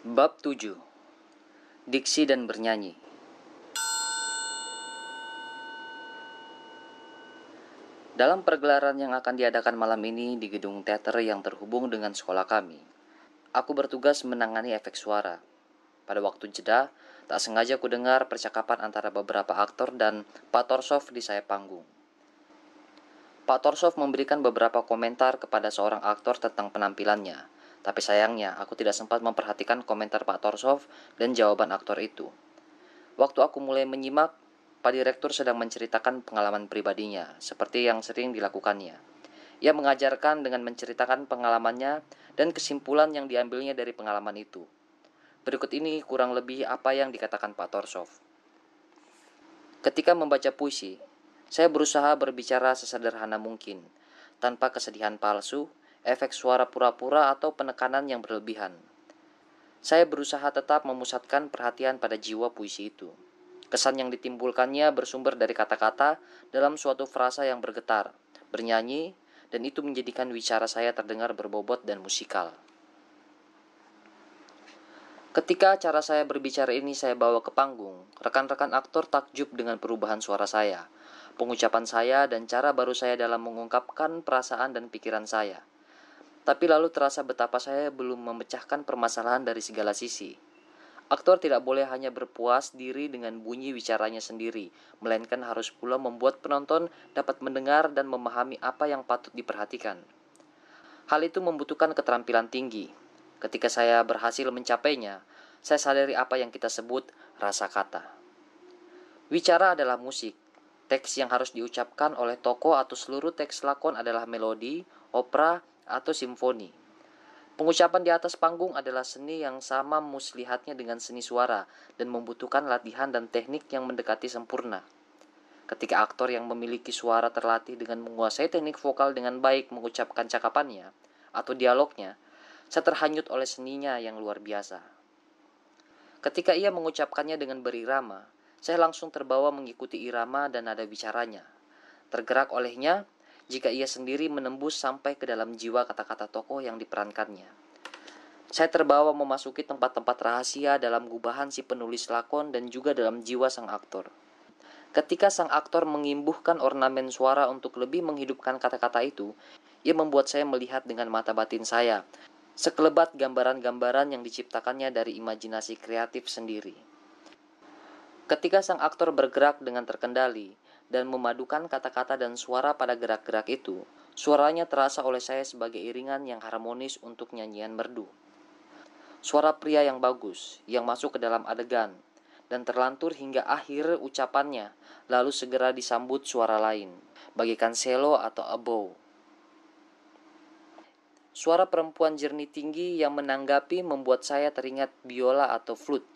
Bab 7 Diksi dan bernyanyi Dalam pergelaran yang akan diadakan malam ini di gedung teater yang terhubung dengan sekolah kami, aku bertugas menangani efek suara. Pada waktu jeda, tak sengaja ku dengar percakapan antara beberapa aktor dan Pak Torsov di sayap panggung. Pak Torsov memberikan beberapa komentar kepada seorang aktor tentang penampilannya, tapi sayangnya aku tidak sempat memperhatikan komentar Pak Torsov dan jawaban aktor itu. Waktu aku mulai menyimak, Pak Direktur sedang menceritakan pengalaman pribadinya, seperti yang sering dilakukannya. Ia mengajarkan dengan menceritakan pengalamannya dan kesimpulan yang diambilnya dari pengalaman itu. Berikut ini kurang lebih apa yang dikatakan Pak Torsov. Ketika membaca puisi, saya berusaha berbicara sesederhana mungkin, tanpa kesedihan palsu, efek suara pura-pura atau penekanan yang berlebihan. Saya berusaha tetap memusatkan perhatian pada jiwa puisi itu. Kesan yang ditimbulkannya bersumber dari kata-kata dalam suatu frasa yang bergetar, bernyanyi, dan itu menjadikan wicara saya terdengar berbobot dan musikal. Ketika cara saya berbicara ini saya bawa ke panggung, rekan-rekan aktor takjub dengan perubahan suara saya, pengucapan saya, dan cara baru saya dalam mengungkapkan perasaan dan pikiran saya. Tapi lalu terasa betapa saya belum memecahkan permasalahan dari segala sisi. Aktor tidak boleh hanya berpuas diri dengan bunyi bicaranya sendiri, melainkan harus pula membuat penonton dapat mendengar dan memahami apa yang patut diperhatikan. Hal itu membutuhkan keterampilan tinggi. Ketika saya berhasil mencapainya, saya sadari apa yang kita sebut rasa kata. Bicara adalah musik. Teks yang harus diucapkan oleh tokoh atau seluruh teks lakon adalah melodi, opera, atau simfoni. Pengucapan di atas panggung adalah seni yang sama muslihatnya dengan seni suara dan membutuhkan latihan dan teknik yang mendekati sempurna. Ketika aktor yang memiliki suara terlatih dengan menguasai teknik vokal dengan baik mengucapkan cakapannya atau dialognya, saya terhanyut oleh seninya yang luar biasa. Ketika ia mengucapkannya dengan berirama, saya langsung terbawa mengikuti irama dan nada bicaranya. Tergerak olehnya, jika ia sendiri menembus sampai ke dalam jiwa kata-kata tokoh yang diperankannya. Saya terbawa memasuki tempat-tempat rahasia dalam gubahan si penulis lakon dan juga dalam jiwa sang aktor. Ketika sang aktor mengimbuhkan ornamen suara untuk lebih menghidupkan kata-kata itu, ia membuat saya melihat dengan mata batin saya, sekelebat gambaran-gambaran yang diciptakannya dari imajinasi kreatif sendiri. Ketika sang aktor bergerak dengan terkendali, dan memadukan kata-kata dan suara pada gerak-gerak itu, suaranya terasa oleh saya sebagai iringan yang harmonis untuk nyanyian merdu. Suara pria yang bagus, yang masuk ke dalam adegan, dan terlantur hingga akhir ucapannya, lalu segera disambut suara lain, bagikan selo atau abow. Suara perempuan jernih tinggi yang menanggapi membuat saya teringat biola atau flute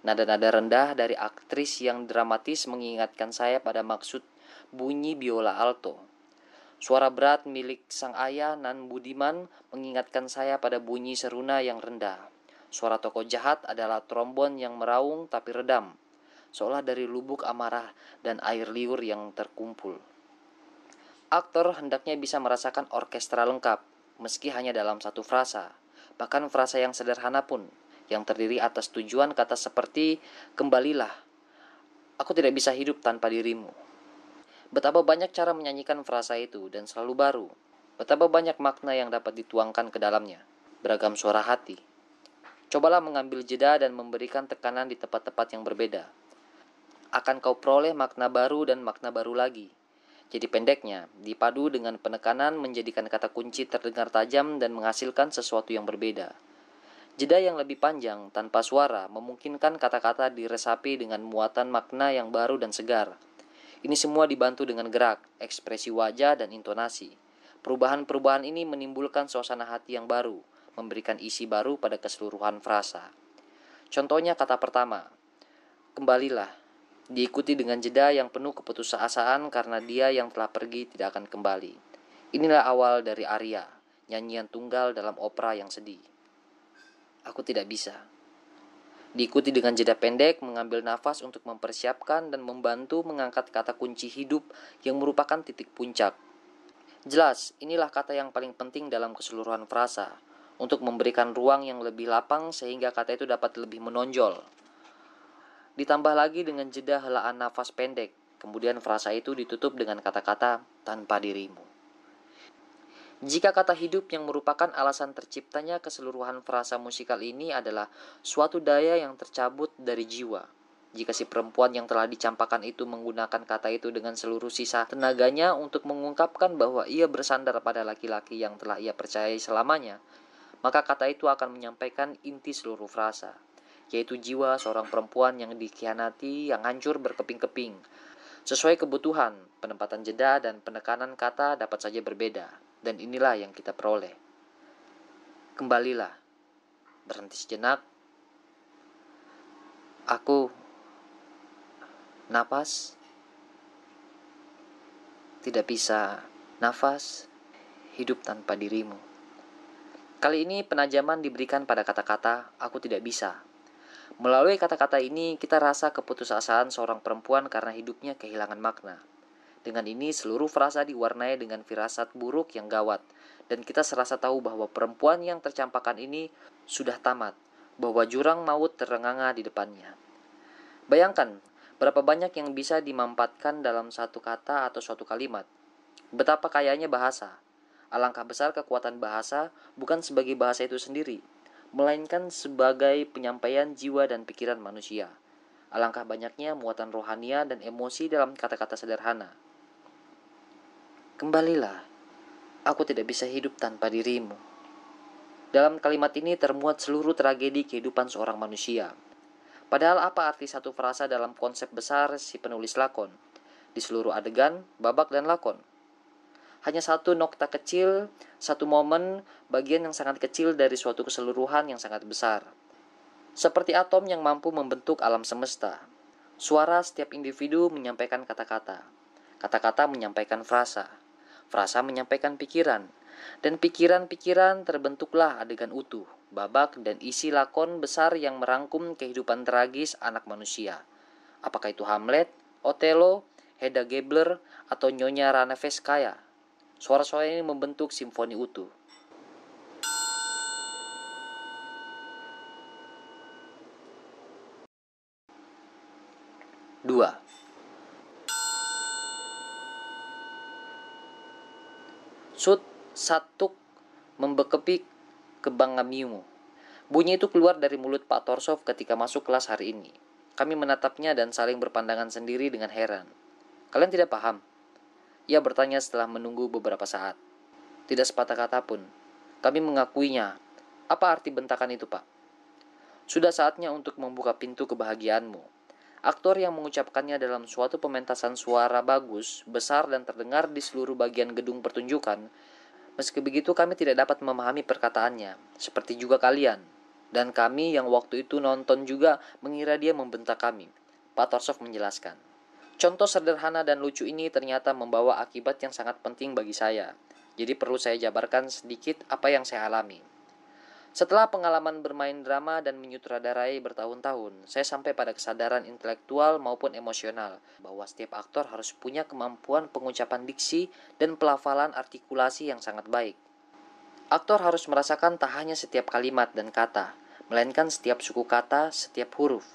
Nada-nada rendah dari aktris yang dramatis mengingatkan saya pada maksud bunyi biola alto. Suara berat milik sang ayah Nan Budiman mengingatkan saya pada bunyi seruna yang rendah. Suara tokoh jahat adalah trombon yang meraung tapi redam, seolah dari lubuk amarah dan air liur yang terkumpul. Aktor hendaknya bisa merasakan orkestra lengkap, meski hanya dalam satu frasa, bahkan frasa yang sederhana pun yang terdiri atas tujuan kata seperti kembalilah. Aku tidak bisa hidup tanpa dirimu. Betapa banyak cara menyanyikan frasa itu dan selalu baru. Betapa banyak makna yang dapat dituangkan ke dalamnya. Beragam suara hati. Cobalah mengambil jeda dan memberikan tekanan di tempat-tempat yang berbeda. Akan kau peroleh makna baru dan makna baru lagi. Jadi pendeknya, dipadu dengan penekanan menjadikan kata kunci terdengar tajam dan menghasilkan sesuatu yang berbeda. Jeda yang lebih panjang tanpa suara memungkinkan kata-kata diresapi dengan muatan makna yang baru dan segar. Ini semua dibantu dengan gerak, ekspresi wajah, dan intonasi. Perubahan-perubahan ini menimbulkan suasana hati yang baru, memberikan isi baru pada keseluruhan frasa. Contohnya kata pertama, kembalilah, diikuti dengan jeda yang penuh keputusasaan karena dia yang telah pergi tidak akan kembali. Inilah awal dari Arya, nyanyian tunggal dalam opera yang sedih. Aku tidak bisa. Diikuti dengan jeda pendek, mengambil nafas untuk mempersiapkan dan membantu mengangkat kata kunci hidup yang merupakan titik puncak. Jelas, inilah kata yang paling penting dalam keseluruhan frasa. untuk memberikan ruang yang lebih lapang sehingga kata itu dapat lebih menonjol. Ditambah lagi dengan jeda helaan nafas pendek, kemudian frasa itu ditutup dengan kata-kata tanpa dirimu. Jika kata hidup yang merupakan alasan terciptanya keseluruhan frasa musikal ini adalah suatu daya yang tercabut dari jiwa, jika si perempuan yang telah dicampakkan itu menggunakan kata itu dengan seluruh sisa tenaganya untuk mengungkapkan bahwa ia bersandar pada laki-laki yang telah ia percayai selamanya, maka kata itu akan menyampaikan inti seluruh frasa, yaitu jiwa seorang perempuan yang dikhianati, yang hancur berkeping-keping. Sesuai kebutuhan, penempatan jeda dan penekanan kata dapat saja berbeda. Dan inilah yang kita peroleh. Kembalilah, berhenti sejenak. Aku napas tidak bisa nafas hidup tanpa dirimu. Kali ini penajaman diberikan pada kata-kata aku tidak bisa. Melalui kata-kata ini kita rasa keputusasaan seorang perempuan karena hidupnya kehilangan makna. Dengan ini seluruh frasa diwarnai dengan firasat buruk yang gawat dan kita serasa tahu bahwa perempuan yang tercampakkan ini sudah tamat, bahwa jurang maut terenganga di depannya. Bayangkan berapa banyak yang bisa dimampatkan dalam satu kata atau suatu kalimat. Betapa kayanya bahasa. Alangkah besar kekuatan bahasa bukan sebagai bahasa itu sendiri, melainkan sebagai penyampaian jiwa dan pikiran manusia. Alangkah banyaknya muatan rohania dan emosi dalam kata-kata sederhana. Kembalilah, aku tidak bisa hidup tanpa dirimu. Dalam kalimat ini termuat seluruh tragedi kehidupan seorang manusia. Padahal apa arti satu frasa dalam konsep besar si penulis lakon? Di seluruh adegan, babak dan lakon. Hanya satu nokta kecil, satu momen, bagian yang sangat kecil dari suatu keseluruhan yang sangat besar. Seperti atom yang mampu membentuk alam semesta. Suara setiap individu menyampaikan kata-kata. Kata-kata menyampaikan frasa. Frasa menyampaikan pikiran, dan pikiran-pikiran terbentuklah adegan utuh, babak dan isi lakon besar yang merangkum kehidupan tragis anak manusia. Apakah itu Hamlet, Othello, Hedda Gabler, atau Nyonya Ranevskaya? Suara-suara ini membentuk simfoni utuh. Dua. Sut satuk membekepi kebangamimu. Bunyi itu keluar dari mulut Pak Torsov ketika masuk kelas hari ini. Kami menatapnya dan saling berpandangan sendiri dengan heran. Kalian tidak paham? Ia bertanya setelah menunggu beberapa saat. Tidak sepatah kata pun. Kami mengakuinya. Apa arti bentakan itu, Pak? Sudah saatnya untuk membuka pintu kebahagiaanmu. Aktor yang mengucapkannya dalam suatu pementasan suara bagus, besar dan terdengar di seluruh bagian gedung pertunjukan. Meski begitu kami tidak dapat memahami perkataannya, seperti juga kalian. Dan kami yang waktu itu nonton juga mengira dia membentak kami. Pak Torsov menjelaskan. Contoh sederhana dan lucu ini ternyata membawa akibat yang sangat penting bagi saya. Jadi perlu saya jabarkan sedikit apa yang saya alami. Setelah pengalaman bermain drama dan menyutradarai bertahun-tahun, saya sampai pada kesadaran intelektual maupun emosional bahwa setiap aktor harus punya kemampuan pengucapan diksi dan pelafalan artikulasi yang sangat baik. Aktor harus merasakan tak hanya setiap kalimat dan kata, melainkan setiap suku kata, setiap huruf.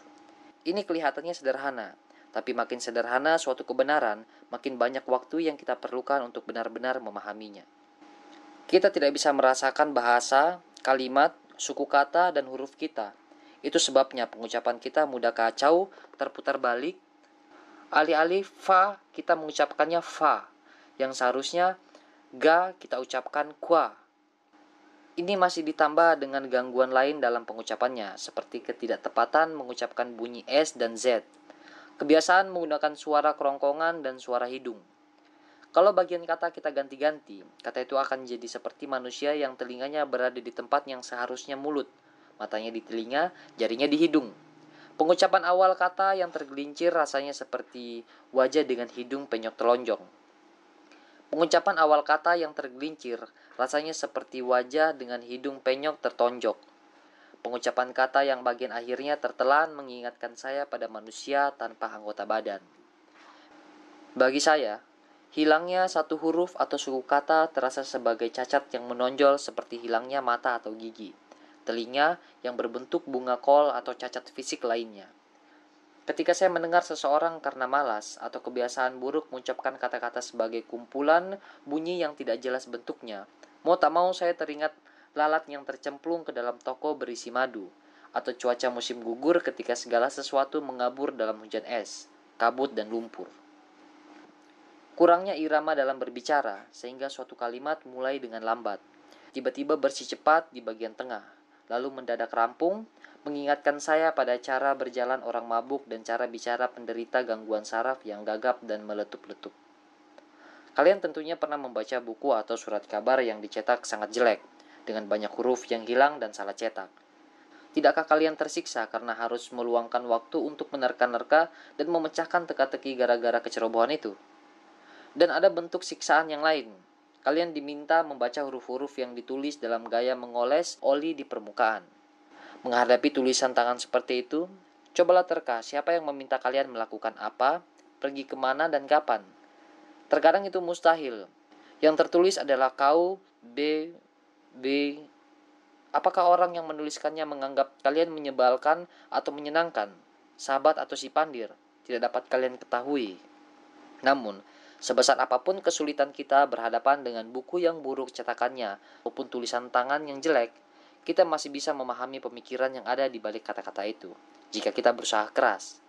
Ini kelihatannya sederhana, tapi makin sederhana suatu kebenaran, makin banyak waktu yang kita perlukan untuk benar-benar memahaminya. Kita tidak bisa merasakan bahasa, kalimat, suku kata, dan huruf kita. Itu sebabnya pengucapan kita mudah kacau, terputar balik. Alih-alih fa, kita mengucapkannya fa, yang seharusnya ga kita ucapkan kwa. Ini masih ditambah dengan gangguan lain dalam pengucapannya, seperti ketidaktepatan mengucapkan bunyi S dan Z. Kebiasaan menggunakan suara kerongkongan dan suara hidung. Kalau bagian kata kita ganti-ganti, kata itu akan jadi seperti manusia yang telinganya berada di tempat yang seharusnya mulut, matanya di telinga, jarinya di hidung. Pengucapan awal kata yang tergelincir rasanya seperti wajah dengan hidung penyok telonjong. Pengucapan awal kata yang tergelincir rasanya seperti wajah dengan hidung penyok tertonjok. Pengucapan kata yang bagian akhirnya tertelan mengingatkan saya pada manusia tanpa anggota badan. Bagi saya, Hilangnya satu huruf atau suku kata terasa sebagai cacat yang menonjol seperti hilangnya mata atau gigi, telinga yang berbentuk bunga kol atau cacat fisik lainnya. Ketika saya mendengar seseorang karena malas atau kebiasaan buruk mengucapkan kata-kata sebagai kumpulan bunyi yang tidak jelas bentuknya, mau tak mau saya teringat lalat yang tercemplung ke dalam toko berisi madu, atau cuaca musim gugur ketika segala sesuatu mengabur dalam hujan es, kabut, dan lumpur. Kurangnya irama dalam berbicara, sehingga suatu kalimat mulai dengan lambat, tiba-tiba bersih cepat di bagian tengah, lalu mendadak rampung, mengingatkan saya pada cara berjalan orang mabuk dan cara bicara penderita gangguan saraf yang gagap dan meletup-letup. Kalian tentunya pernah membaca buku atau surat kabar yang dicetak sangat jelek, dengan banyak huruf yang hilang dan salah cetak. Tidakkah kalian tersiksa karena harus meluangkan waktu untuk menerka-nerka dan memecahkan teka-teki gara-gara kecerobohan itu? Dan ada bentuk siksaan yang lain. Kalian diminta membaca huruf-huruf yang ditulis dalam gaya mengoles oli di permukaan. Menghadapi tulisan tangan seperti itu, cobalah terka siapa yang meminta kalian melakukan apa, pergi ke mana, dan kapan. Terkadang itu mustahil. Yang tertulis adalah kau, B, B. Apakah orang yang menuliskannya menganggap kalian menyebalkan atau menyenangkan, sahabat atau si pandir? Tidak dapat kalian ketahui. Namun, Sebesar apa pun kesulitan kita berhadapan dengan buku yang buruk cetakannya maupun tulisan tangan yang jelek, kita masih bisa memahami pemikiran yang ada di balik kata-kata itu jika kita berusaha keras.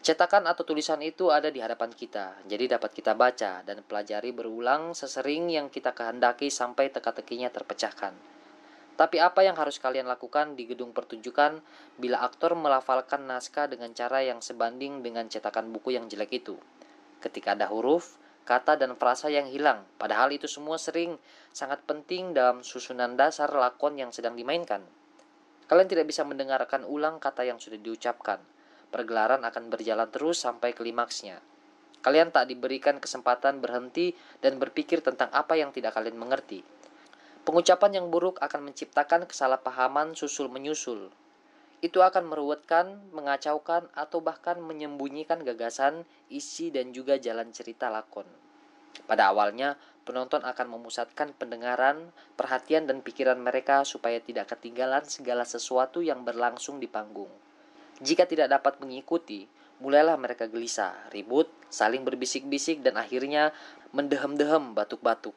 Cetakan atau tulisan itu ada di hadapan kita, jadi dapat kita baca dan pelajari berulang sesering yang kita kehendaki sampai teka-tekinya terpecahkan. Tapi apa yang harus kalian lakukan di gedung pertunjukan bila aktor melafalkan naskah dengan cara yang sebanding dengan cetakan buku yang jelek itu? Ketika ada huruf, kata dan frasa yang hilang, padahal itu semua sering sangat penting dalam susunan dasar lakon yang sedang dimainkan. Kalian tidak bisa mendengarkan ulang kata yang sudah diucapkan. Pergelaran akan berjalan terus sampai klimaksnya. Kalian tak diberikan kesempatan berhenti dan berpikir tentang apa yang tidak kalian mengerti. Pengucapan yang buruk akan menciptakan kesalahpahaman susul menyusul, itu akan meruwetkan, mengacaukan, atau bahkan menyembunyikan gagasan, isi, dan juga jalan cerita lakon. Pada awalnya, penonton akan memusatkan pendengaran, perhatian, dan pikiran mereka supaya tidak ketinggalan segala sesuatu yang berlangsung di panggung. Jika tidak dapat mengikuti, mulailah mereka gelisah, ribut, saling berbisik-bisik, dan akhirnya mendehem-dehem batuk-batuk.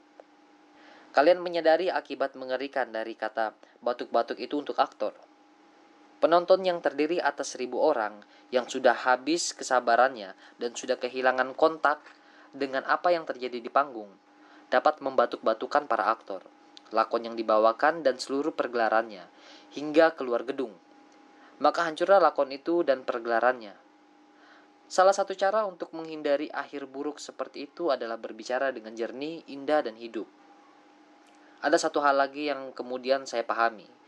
Kalian menyadari akibat mengerikan dari kata batuk-batuk itu untuk aktor. Penonton yang terdiri atas seribu orang yang sudah habis kesabarannya dan sudah kehilangan kontak dengan apa yang terjadi di panggung dapat membatuk-batukan para aktor, lakon yang dibawakan dan seluruh pergelarannya hingga keluar gedung. Maka hancurlah lakon itu dan pergelarannya. Salah satu cara untuk menghindari akhir buruk seperti itu adalah berbicara dengan jernih, indah, dan hidup. Ada satu hal lagi yang kemudian saya pahami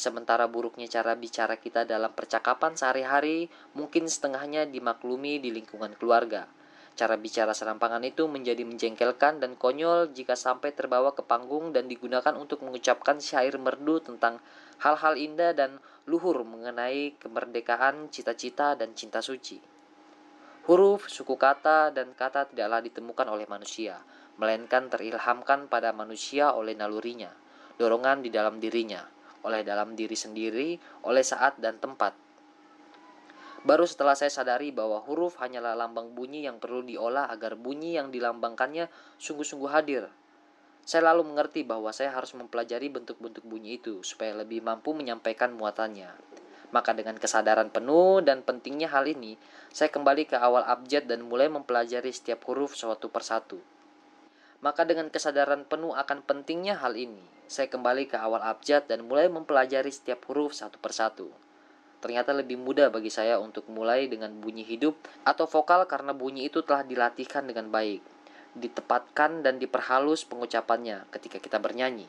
Sementara buruknya cara bicara kita dalam percakapan sehari-hari mungkin setengahnya dimaklumi di lingkungan keluarga. Cara bicara serampangan itu menjadi menjengkelkan dan konyol jika sampai terbawa ke panggung dan digunakan untuk mengucapkan syair merdu tentang hal-hal indah dan luhur mengenai kemerdekaan, cita-cita, dan cinta suci. Huruf, suku kata, dan kata tidaklah ditemukan oleh manusia, melainkan terilhamkan pada manusia oleh nalurinya, dorongan di dalam dirinya oleh dalam diri sendiri, oleh saat dan tempat. Baru setelah saya sadari bahwa huruf hanyalah lambang bunyi yang perlu diolah agar bunyi yang dilambangkannya sungguh-sungguh hadir. Saya lalu mengerti bahwa saya harus mempelajari bentuk-bentuk bunyi itu supaya lebih mampu menyampaikan muatannya. Maka dengan kesadaran penuh dan pentingnya hal ini, saya kembali ke awal abjad dan mulai mempelajari setiap huruf suatu persatu. Maka dengan kesadaran penuh akan pentingnya hal ini, saya kembali ke awal abjad dan mulai mempelajari setiap huruf satu persatu. Ternyata lebih mudah bagi saya untuk mulai dengan bunyi hidup atau vokal karena bunyi itu telah dilatihkan dengan baik, ditepatkan dan diperhalus pengucapannya ketika kita bernyanyi.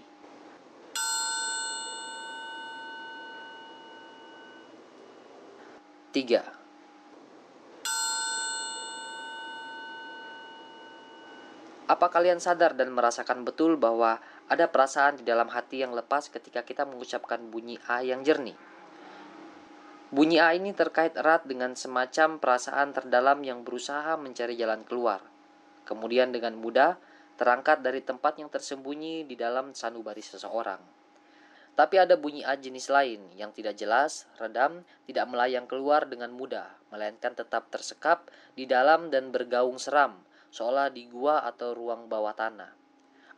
Tiga, Apa kalian sadar dan merasakan betul bahwa ada perasaan di dalam hati yang lepas ketika kita mengucapkan bunyi A yang jernih? Bunyi A ini terkait erat dengan semacam perasaan terdalam yang berusaha mencari jalan keluar. kemudian dengan mudah terangkat dari tempat yang tersembunyi di dalam sanubari seseorang. Tapi ada bunyi A jenis lain yang tidak jelas, redam, tidak melayang keluar dengan mudah, melainkan tetap tersekap di dalam dan bergaung seram, seolah di gua atau ruang bawah tanah.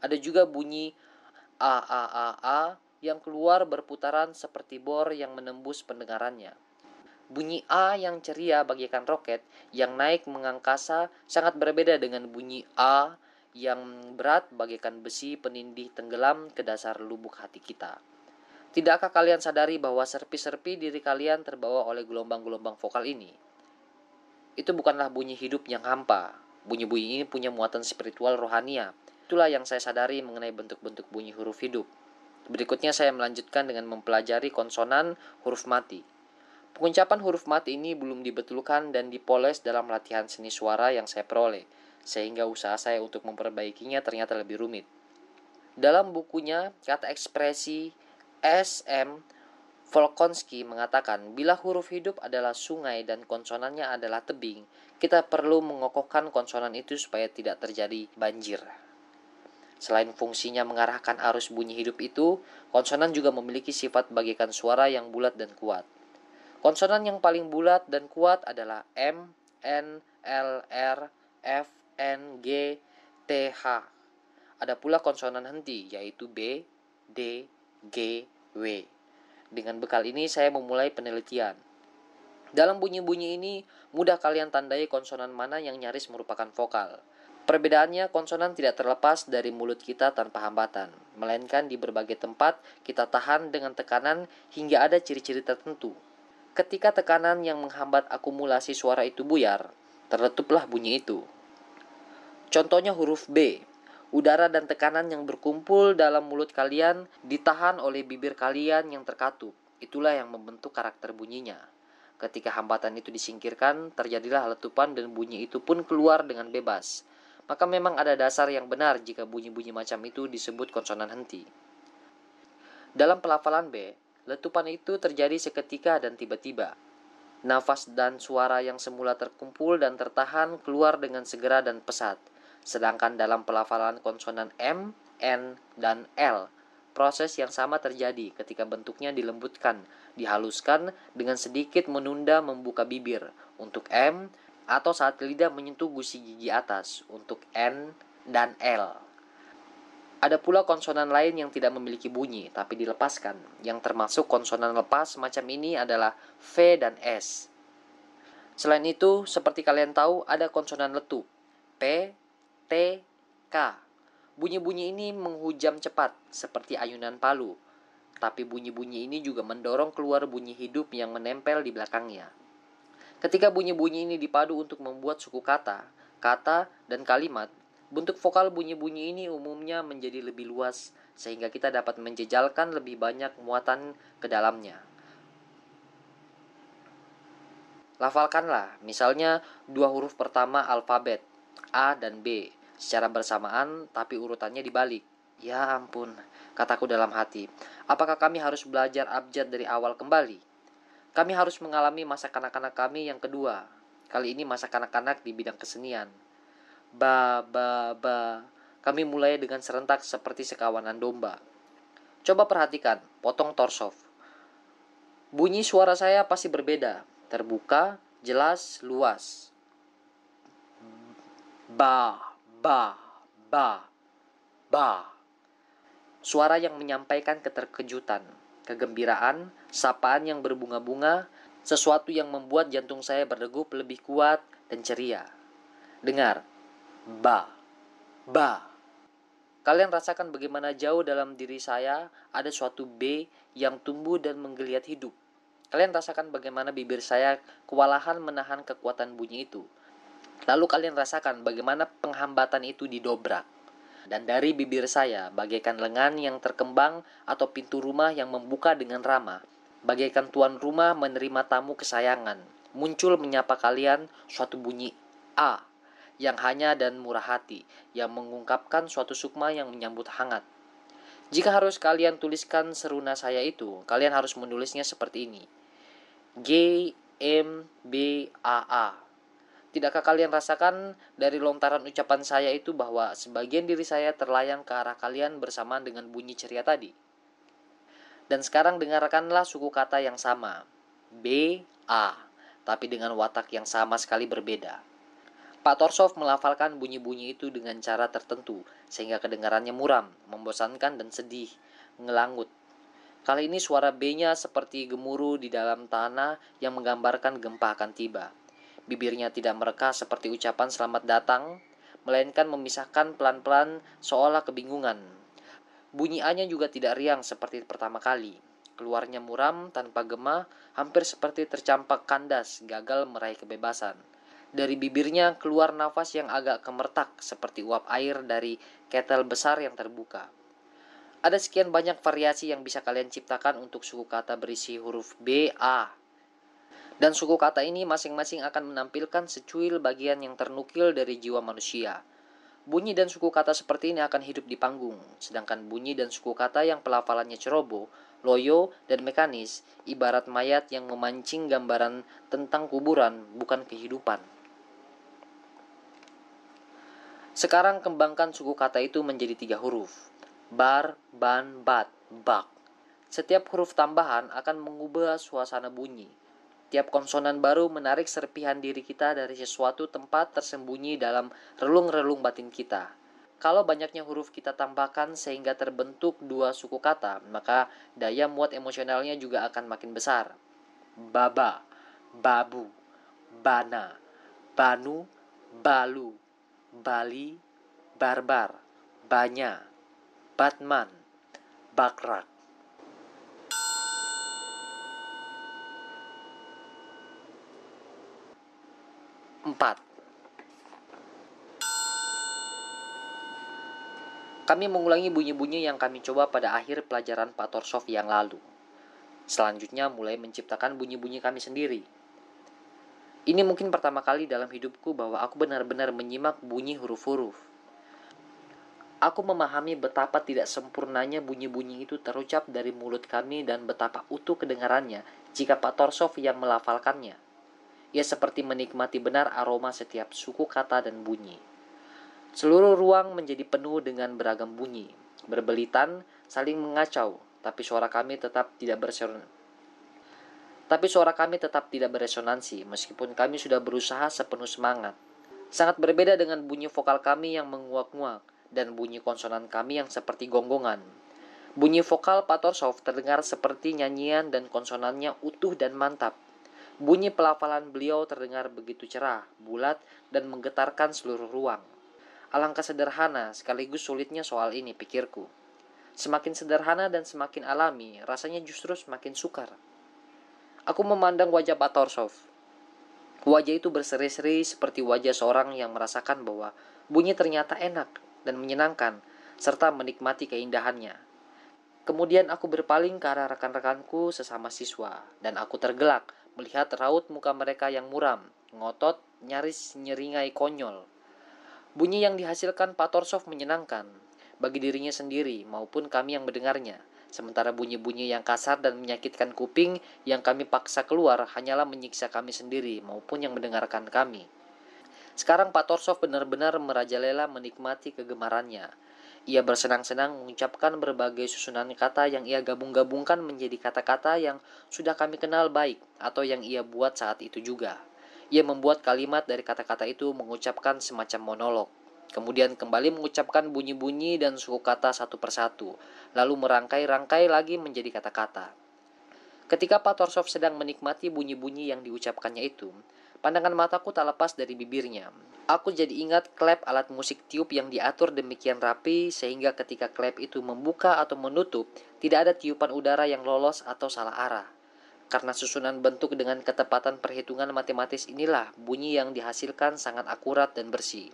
Ada juga bunyi A A A A yang keluar berputaran seperti bor yang menembus pendengarannya. Bunyi A yang ceria bagaikan roket yang naik mengangkasa sangat berbeda dengan bunyi A yang berat bagaikan besi penindih tenggelam ke dasar lubuk hati kita. Tidakkah kalian sadari bahwa serpi-serpi diri kalian terbawa oleh gelombang-gelombang vokal ini? Itu bukanlah bunyi hidup yang hampa. Bunyi-bunyi ini punya muatan spiritual rohania. Itulah yang saya sadari mengenai bentuk-bentuk bunyi huruf hidup. Berikutnya saya melanjutkan dengan mempelajari konsonan huruf mati. Pengucapan huruf mati ini belum dibetulkan dan dipoles dalam latihan seni suara yang saya peroleh, sehingga usaha saya untuk memperbaikinya ternyata lebih rumit. Dalam bukunya, kata ekspresi S.M. Volkonsky mengatakan, bila huruf hidup adalah sungai dan konsonannya adalah tebing, kita perlu mengokohkan konsonan itu supaya tidak terjadi banjir. Selain fungsinya mengarahkan arus bunyi hidup itu, konsonan juga memiliki sifat bagaikan suara yang bulat dan kuat. Konsonan yang paling bulat dan kuat adalah M, N, L, R, F, N, G, T, H. Ada pula konsonan henti, yaitu B, D, G, W. Dengan bekal ini saya memulai penelitian. Dalam bunyi-bunyi ini, mudah kalian tandai konsonan mana yang nyaris merupakan vokal. Perbedaannya, konsonan tidak terlepas dari mulut kita tanpa hambatan, melainkan di berbagai tempat kita tahan dengan tekanan hingga ada ciri-ciri tertentu. Ketika tekanan yang menghambat akumulasi suara itu buyar, terletuplah bunyi itu. Contohnya huruf B. Udara dan tekanan yang berkumpul dalam mulut kalian ditahan oleh bibir kalian yang terkatup. Itulah yang membentuk karakter bunyinya. Ketika hambatan itu disingkirkan, terjadilah letupan dan bunyi itu pun keluar dengan bebas maka memang ada dasar yang benar jika bunyi-bunyi macam itu disebut konsonan henti. Dalam pelafalan B, letupan itu terjadi seketika dan tiba-tiba. Nafas dan suara yang semula terkumpul dan tertahan keluar dengan segera dan pesat. Sedangkan dalam pelafalan konsonan M, N, dan L, proses yang sama terjadi ketika bentuknya dilembutkan, dihaluskan dengan sedikit menunda membuka bibir. Untuk M, atau saat lidah menyentuh gusi gigi atas untuk N dan L. Ada pula konsonan lain yang tidak memiliki bunyi tapi dilepaskan. Yang termasuk konsonan lepas semacam ini adalah V dan S. Selain itu, seperti kalian tahu, ada konsonan letup P, T, K. Bunyi-bunyi ini menghujam cepat seperti ayunan palu. Tapi bunyi-bunyi ini juga mendorong keluar bunyi hidup yang menempel di belakangnya. Ketika bunyi-bunyi ini dipadu untuk membuat suku kata, kata, dan kalimat, bentuk vokal bunyi-bunyi ini umumnya menjadi lebih luas sehingga kita dapat menjejalkan lebih banyak muatan ke dalamnya. Lafalkanlah, misalnya dua huruf pertama alfabet A dan B secara bersamaan tapi urutannya dibalik. Ya ampun, kataku dalam hati. Apakah kami harus belajar abjad dari awal kembali? Kami harus mengalami masa kanak-kanak kami yang kedua. Kali ini masa kanak-kanak di bidang kesenian. Ba, ba, ba. Kami mulai dengan serentak seperti sekawanan domba. Coba perhatikan, potong torsov. Bunyi suara saya pasti berbeda, terbuka, jelas, luas. Ba, ba, ba, ba. Suara yang menyampaikan keterkejutan, kegembiraan, sapaan yang berbunga-bunga, sesuatu yang membuat jantung saya berdegup lebih kuat dan ceria. Dengar, ba, ba. Kalian rasakan bagaimana jauh dalam diri saya ada suatu B yang tumbuh dan menggeliat hidup. Kalian rasakan bagaimana bibir saya kewalahan menahan kekuatan bunyi itu. Lalu kalian rasakan bagaimana penghambatan itu didobrak dan dari bibir saya bagaikan lengan yang terkembang atau pintu rumah yang membuka dengan ramah, bagaikan tuan rumah menerima tamu kesayangan. Muncul menyapa kalian suatu bunyi A yang hanya dan murah hati, yang mengungkapkan suatu sukma yang menyambut hangat. Jika harus kalian tuliskan seruna saya itu, kalian harus menulisnya seperti ini. G M B A A. Tidakkah kalian rasakan dari lontaran ucapan saya itu bahwa sebagian diri saya terlayang ke arah kalian bersamaan dengan bunyi ceria tadi? Dan sekarang dengarkanlah suku kata yang sama. B, A, tapi dengan watak yang sama sekali berbeda. Pak Torsov melafalkan bunyi-bunyi itu dengan cara tertentu, sehingga kedengarannya muram, membosankan dan sedih, ngelangut. Kali ini suara B-nya seperti gemuruh di dalam tanah yang menggambarkan gempa akan tiba. Bibirnya tidak mereka seperti ucapan selamat datang, melainkan memisahkan pelan-pelan seolah kebingungan. Bunyi A-nya juga tidak riang seperti pertama kali. Keluarnya muram tanpa gema, hampir seperti tercampak kandas, gagal meraih kebebasan. Dari bibirnya keluar nafas yang agak kemertak seperti uap air dari ketel besar yang terbuka. Ada sekian banyak variasi yang bisa kalian ciptakan untuk suku kata berisi huruf B, A, dan suku kata ini masing-masing akan menampilkan secuil bagian yang ternukil dari jiwa manusia. Bunyi dan suku kata seperti ini akan hidup di panggung, sedangkan bunyi dan suku kata yang pelafalannya ceroboh, loyo, dan mekanis, ibarat mayat yang memancing gambaran tentang kuburan, bukan kehidupan. Sekarang kembangkan suku kata itu menjadi tiga huruf. Bar, ban, bat, bak. Setiap huruf tambahan akan mengubah suasana bunyi, Tiap konsonan baru menarik serpihan diri kita dari sesuatu tempat tersembunyi dalam relung-relung batin kita. Kalau banyaknya huruf kita tambahkan sehingga terbentuk dua suku kata, maka daya muat emosionalnya juga akan makin besar. Baba, babu, bana, banu, balu, bali, barbar, banya, batman, bakrak. 4. Kami mengulangi bunyi-bunyi yang kami coba pada akhir pelajaran Pak Torsov yang lalu. Selanjutnya mulai menciptakan bunyi-bunyi kami sendiri. Ini mungkin pertama kali dalam hidupku bahwa aku benar-benar menyimak bunyi huruf-huruf. Aku memahami betapa tidak sempurnanya bunyi-bunyi itu terucap dari mulut kami dan betapa utuh kedengarannya jika Pak Torsov yang melafalkannya. Ia seperti menikmati benar aroma setiap suku kata dan bunyi. Seluruh ruang menjadi penuh dengan beragam bunyi, berbelitan, saling mengacau, tapi suara kami tetap tidak beresonansi. Tapi suara kami tetap tidak beresonansi, meskipun kami sudah berusaha sepenuh semangat. Sangat berbeda dengan bunyi vokal kami yang menguak-nguak dan bunyi konsonan kami yang seperti gonggongan. Bunyi vokal Patorsov terdengar seperti nyanyian dan konsonannya utuh dan mantap. Bunyi pelafalan beliau terdengar begitu cerah, bulat, dan menggetarkan seluruh ruang. Alangkah sederhana sekaligus sulitnya soal ini pikirku. Semakin sederhana dan semakin alami, rasanya justru semakin sukar. Aku memandang wajah Pak Torsov. Wajah itu berseri-seri seperti wajah seorang yang merasakan bahwa bunyi ternyata enak dan menyenangkan, serta menikmati keindahannya. Kemudian aku berpaling ke arah rekan-rekanku sesama siswa, dan aku tergelak melihat raut muka mereka yang muram, ngotot, nyaris nyeringai konyol. Bunyi yang dihasilkan Pak Torsov menyenangkan bagi dirinya sendiri maupun kami yang mendengarnya. Sementara bunyi-bunyi yang kasar dan menyakitkan kuping yang kami paksa keluar hanyalah menyiksa kami sendiri maupun yang mendengarkan kami. Sekarang Pak Torsov benar-benar merajalela menikmati kegemarannya. Ia bersenang-senang mengucapkan berbagai susunan kata yang ia gabung-gabungkan menjadi kata-kata yang sudah kami kenal baik atau yang ia buat saat itu juga. Ia membuat kalimat dari kata-kata itu mengucapkan semacam monolog. Kemudian kembali mengucapkan bunyi-bunyi dan suku kata satu persatu, lalu merangkai-rangkai lagi menjadi kata-kata. Ketika Pak Torsov sedang menikmati bunyi-bunyi yang diucapkannya itu, pandangan mataku tak lepas dari bibirnya. Aku jadi ingat klep alat musik tiup yang diatur demikian rapi sehingga ketika klep itu membuka atau menutup, tidak ada tiupan udara yang lolos atau salah arah. Karena susunan bentuk dengan ketepatan perhitungan matematis inilah bunyi yang dihasilkan sangat akurat dan bersih.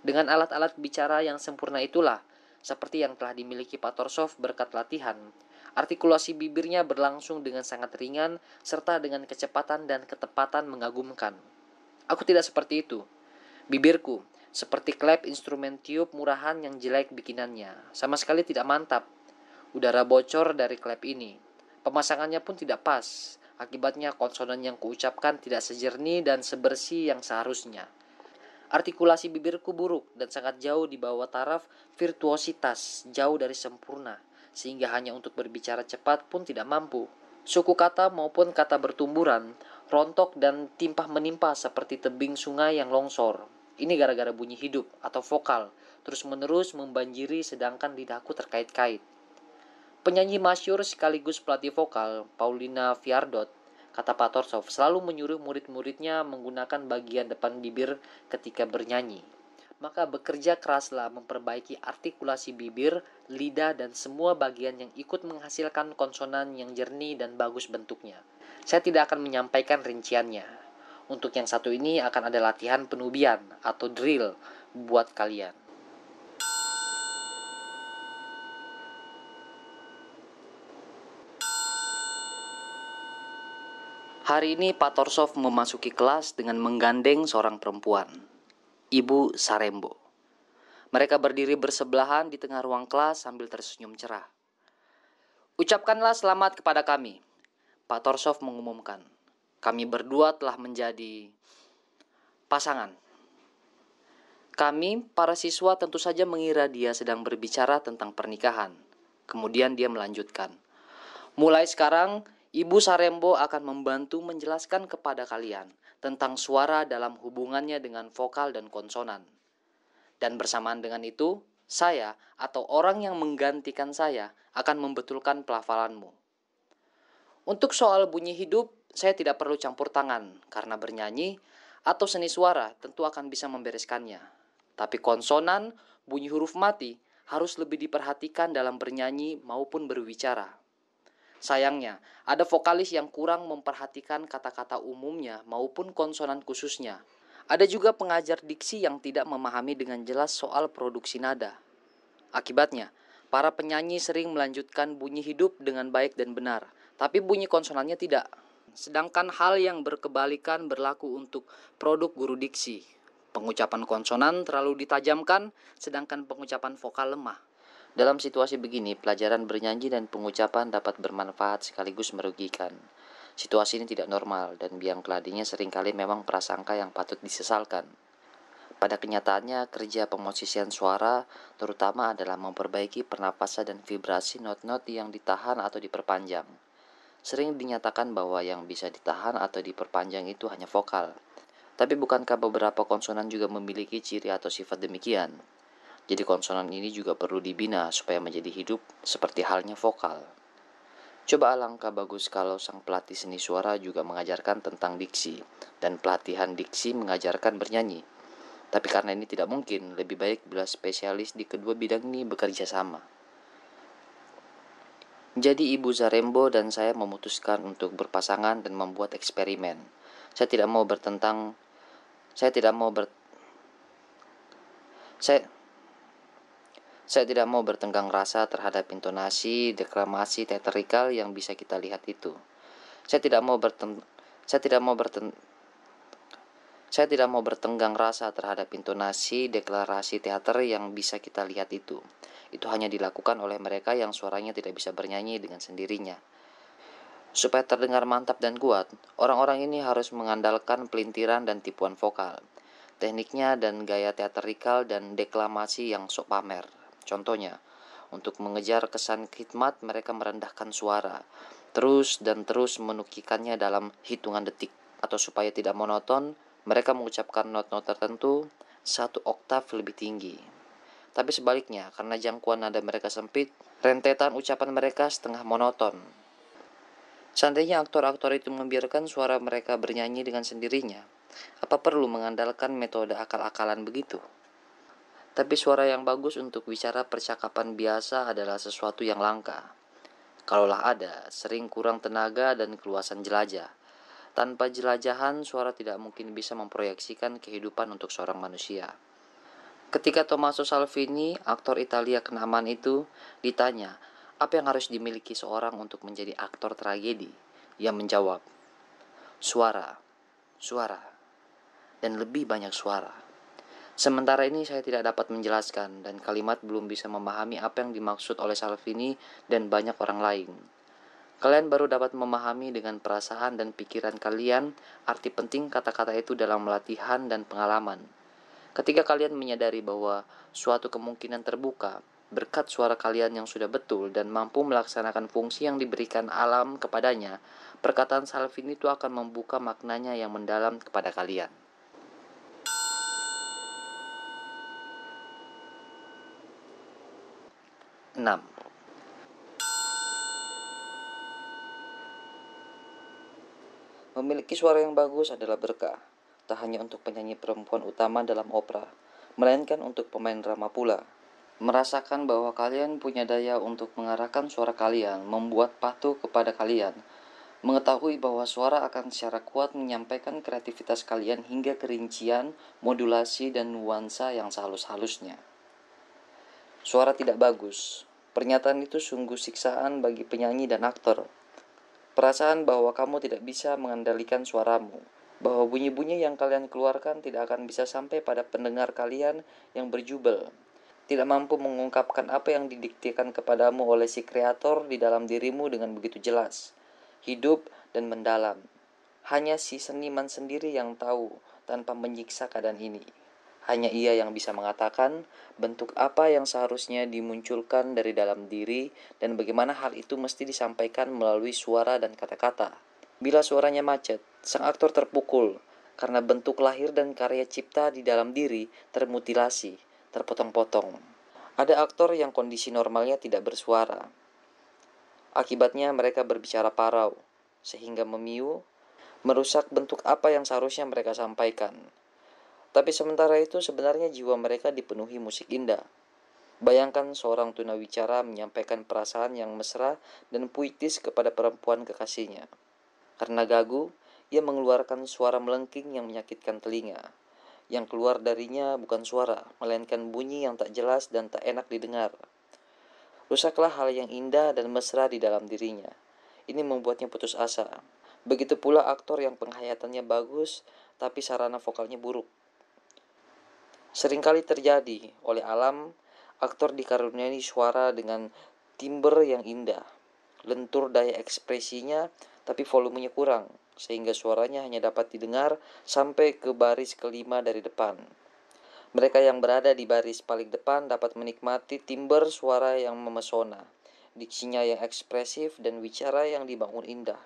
Dengan alat-alat bicara yang sempurna itulah, seperti yang telah dimiliki Pak Torsov berkat latihan, artikulasi bibirnya berlangsung dengan sangat ringan serta dengan kecepatan dan ketepatan mengagumkan. Aku tidak seperti itu. Bibirku, seperti klep instrumen tiup murahan yang jelek bikinannya, sama sekali tidak mantap. Udara bocor dari klep ini. Pemasangannya pun tidak pas. Akibatnya konsonan yang kuucapkan tidak sejernih dan sebersih yang seharusnya. Artikulasi bibirku buruk dan sangat jauh di bawah taraf virtuositas, jauh dari sempurna, sehingga hanya untuk berbicara cepat pun tidak mampu. Suku kata maupun kata bertumburan, rontok dan timpah menimpa seperti tebing sungai yang longsor. Ini gara-gara bunyi hidup atau vokal, terus-menerus membanjiri sedangkan lidahku terkait-kait. Penyanyi masyur sekaligus pelatih vokal, Paulina Viardot, kata Pak Torsov, selalu menyuruh murid-muridnya menggunakan bagian depan bibir ketika bernyanyi. Maka bekerja keraslah memperbaiki artikulasi bibir, lidah, dan semua bagian yang ikut menghasilkan konsonan yang jernih dan bagus bentuknya. Saya tidak akan menyampaikan rinciannya. Untuk yang satu ini akan ada latihan penubian atau drill buat kalian. Hari ini Pak Torsov memasuki kelas dengan menggandeng seorang perempuan, Ibu Sarembo. Mereka berdiri bersebelahan di tengah ruang kelas sambil tersenyum cerah. Ucapkanlah selamat kepada kami. Pak Torsov mengumumkan, kami berdua telah menjadi pasangan. Kami, para siswa tentu saja mengira dia sedang berbicara tentang pernikahan. Kemudian dia melanjutkan, mulai sekarang Ibu Sarembo akan membantu menjelaskan kepada kalian tentang suara dalam hubungannya dengan vokal dan konsonan. Dan bersamaan dengan itu, saya atau orang yang menggantikan saya akan membetulkan pelafalanmu. Untuk soal bunyi hidup, saya tidak perlu campur tangan karena bernyanyi atau seni suara tentu akan bisa membereskannya. Tapi konsonan, bunyi huruf mati harus lebih diperhatikan dalam bernyanyi maupun berbicara. Sayangnya, ada vokalis yang kurang memperhatikan kata-kata umumnya maupun konsonan khususnya. Ada juga pengajar diksi yang tidak memahami dengan jelas soal produksi nada. Akibatnya, para penyanyi sering melanjutkan bunyi hidup dengan baik dan benar, tapi bunyi konsonannya tidak. Sedangkan hal yang berkebalikan berlaku untuk produk guru diksi. Pengucapan konsonan terlalu ditajamkan, sedangkan pengucapan vokal lemah. Dalam situasi begini, pelajaran bernyanyi dan pengucapan dapat bermanfaat sekaligus merugikan. Situasi ini tidak normal dan biang keladinya sering kali memang prasangka yang patut disesalkan. Pada kenyataannya, kerja pemosisian suara terutama adalah memperbaiki pernapasan dan vibrasi not-not yang ditahan atau diperpanjang. Sering dinyatakan bahwa yang bisa ditahan atau diperpanjang itu hanya vokal. Tapi bukankah beberapa konsonan juga memiliki ciri atau sifat demikian? Jadi konsonan ini juga perlu dibina supaya menjadi hidup seperti halnya vokal. Coba alangkah bagus kalau sang pelatih seni suara juga mengajarkan tentang diksi dan pelatihan diksi mengajarkan bernyanyi. Tapi karena ini tidak mungkin, lebih baik bila spesialis di kedua bidang ini bekerja sama. Jadi Ibu Zarembo dan saya memutuskan untuk berpasangan dan membuat eksperimen. Saya tidak mau bertentang saya tidak mau ber saya saya tidak mau bertenggang rasa terhadap intonasi, deklamasi teatrikal yang bisa kita lihat itu. Saya tidak mau berten saya tidak mau berten saya tidak mau bertenggang rasa terhadap intonasi, deklarasi teater yang bisa kita lihat itu. Itu hanya dilakukan oleh mereka yang suaranya tidak bisa bernyanyi dengan sendirinya. Supaya terdengar mantap dan kuat, orang-orang ini harus mengandalkan pelintiran dan tipuan vokal, tekniknya dan gaya teatrikal dan deklamasi yang sok pamer. Contohnya, untuk mengejar kesan khidmat mereka merendahkan suara, terus dan terus menukikannya dalam hitungan detik. Atau supaya tidak monoton, mereka mengucapkan not-not tertentu satu oktav lebih tinggi. Tapi sebaliknya, karena jangkauan nada mereka sempit, rentetan ucapan mereka setengah monoton. Seandainya aktor-aktor itu membiarkan suara mereka bernyanyi dengan sendirinya, apa perlu mengandalkan metode akal-akalan begitu? Tapi suara yang bagus untuk bicara percakapan biasa adalah sesuatu yang langka. Kalaulah ada, sering kurang tenaga dan keluasan jelajah. Tanpa jelajahan, suara tidak mungkin bisa memproyeksikan kehidupan untuk seorang manusia. Ketika Tommaso Salvini, aktor Italia kenamaan itu, ditanya, apa yang harus dimiliki seorang untuk menjadi aktor tragedi? Ia menjawab, suara, suara, dan lebih banyak suara. Sementara ini saya tidak dapat menjelaskan dan kalimat belum bisa memahami apa yang dimaksud oleh Salvini dan banyak orang lain. Kalian baru dapat memahami dengan perasaan dan pikiran kalian arti penting kata-kata itu dalam latihan dan pengalaman. Ketika kalian menyadari bahwa suatu kemungkinan terbuka berkat suara kalian yang sudah betul dan mampu melaksanakan fungsi yang diberikan alam kepadanya, perkataan Salvin itu akan membuka maknanya yang mendalam kepada kalian. Enam. Memiliki suara yang bagus adalah berkah, tak hanya untuk penyanyi perempuan utama dalam opera, melainkan untuk pemain drama pula. Merasakan bahwa kalian punya daya untuk mengarahkan suara kalian, membuat patuh kepada kalian, mengetahui bahwa suara akan secara kuat menyampaikan kreativitas kalian hingga kerincian, modulasi, dan nuansa yang sehalus-halusnya. Suara tidak bagus. Pernyataan itu sungguh siksaan bagi penyanyi dan aktor Perasaan bahwa kamu tidak bisa mengendalikan suaramu, bahwa bunyi-bunyi yang kalian keluarkan tidak akan bisa sampai pada pendengar kalian yang berjubel, tidak mampu mengungkapkan apa yang didiktikan kepadamu oleh si kreator di dalam dirimu dengan begitu jelas, hidup dan mendalam. Hanya si seniman sendiri yang tahu tanpa menyiksa keadaan ini. Hanya ia yang bisa mengatakan bentuk apa yang seharusnya dimunculkan dari dalam diri dan bagaimana hal itu mesti disampaikan melalui suara dan kata-kata. Bila suaranya macet, sang aktor terpukul karena bentuk lahir dan karya cipta di dalam diri termutilasi, terpotong-potong. Ada aktor yang kondisi normalnya tidak bersuara. Akibatnya mereka berbicara parau, sehingga memiu, merusak bentuk apa yang seharusnya mereka sampaikan tapi sementara itu sebenarnya jiwa mereka dipenuhi musik indah. Bayangkan seorang tunawicara menyampaikan perasaan yang mesra dan puitis kepada perempuan kekasihnya. Karena gagu, ia mengeluarkan suara melengking yang menyakitkan telinga. Yang keluar darinya bukan suara, melainkan bunyi yang tak jelas dan tak enak didengar. Rusaklah hal yang indah dan mesra di dalam dirinya. Ini membuatnya putus asa. Begitu pula aktor yang penghayatannya bagus, tapi sarana vokalnya buruk. Seringkali terjadi oleh alam, aktor dikaruniai suara dengan timbre yang indah, lentur daya ekspresinya, tapi volumenya kurang, sehingga suaranya hanya dapat didengar sampai ke baris kelima dari depan. Mereka yang berada di baris paling depan dapat menikmati timbre suara yang memesona, diksinya yang ekspresif, dan bicara yang dibangun indah.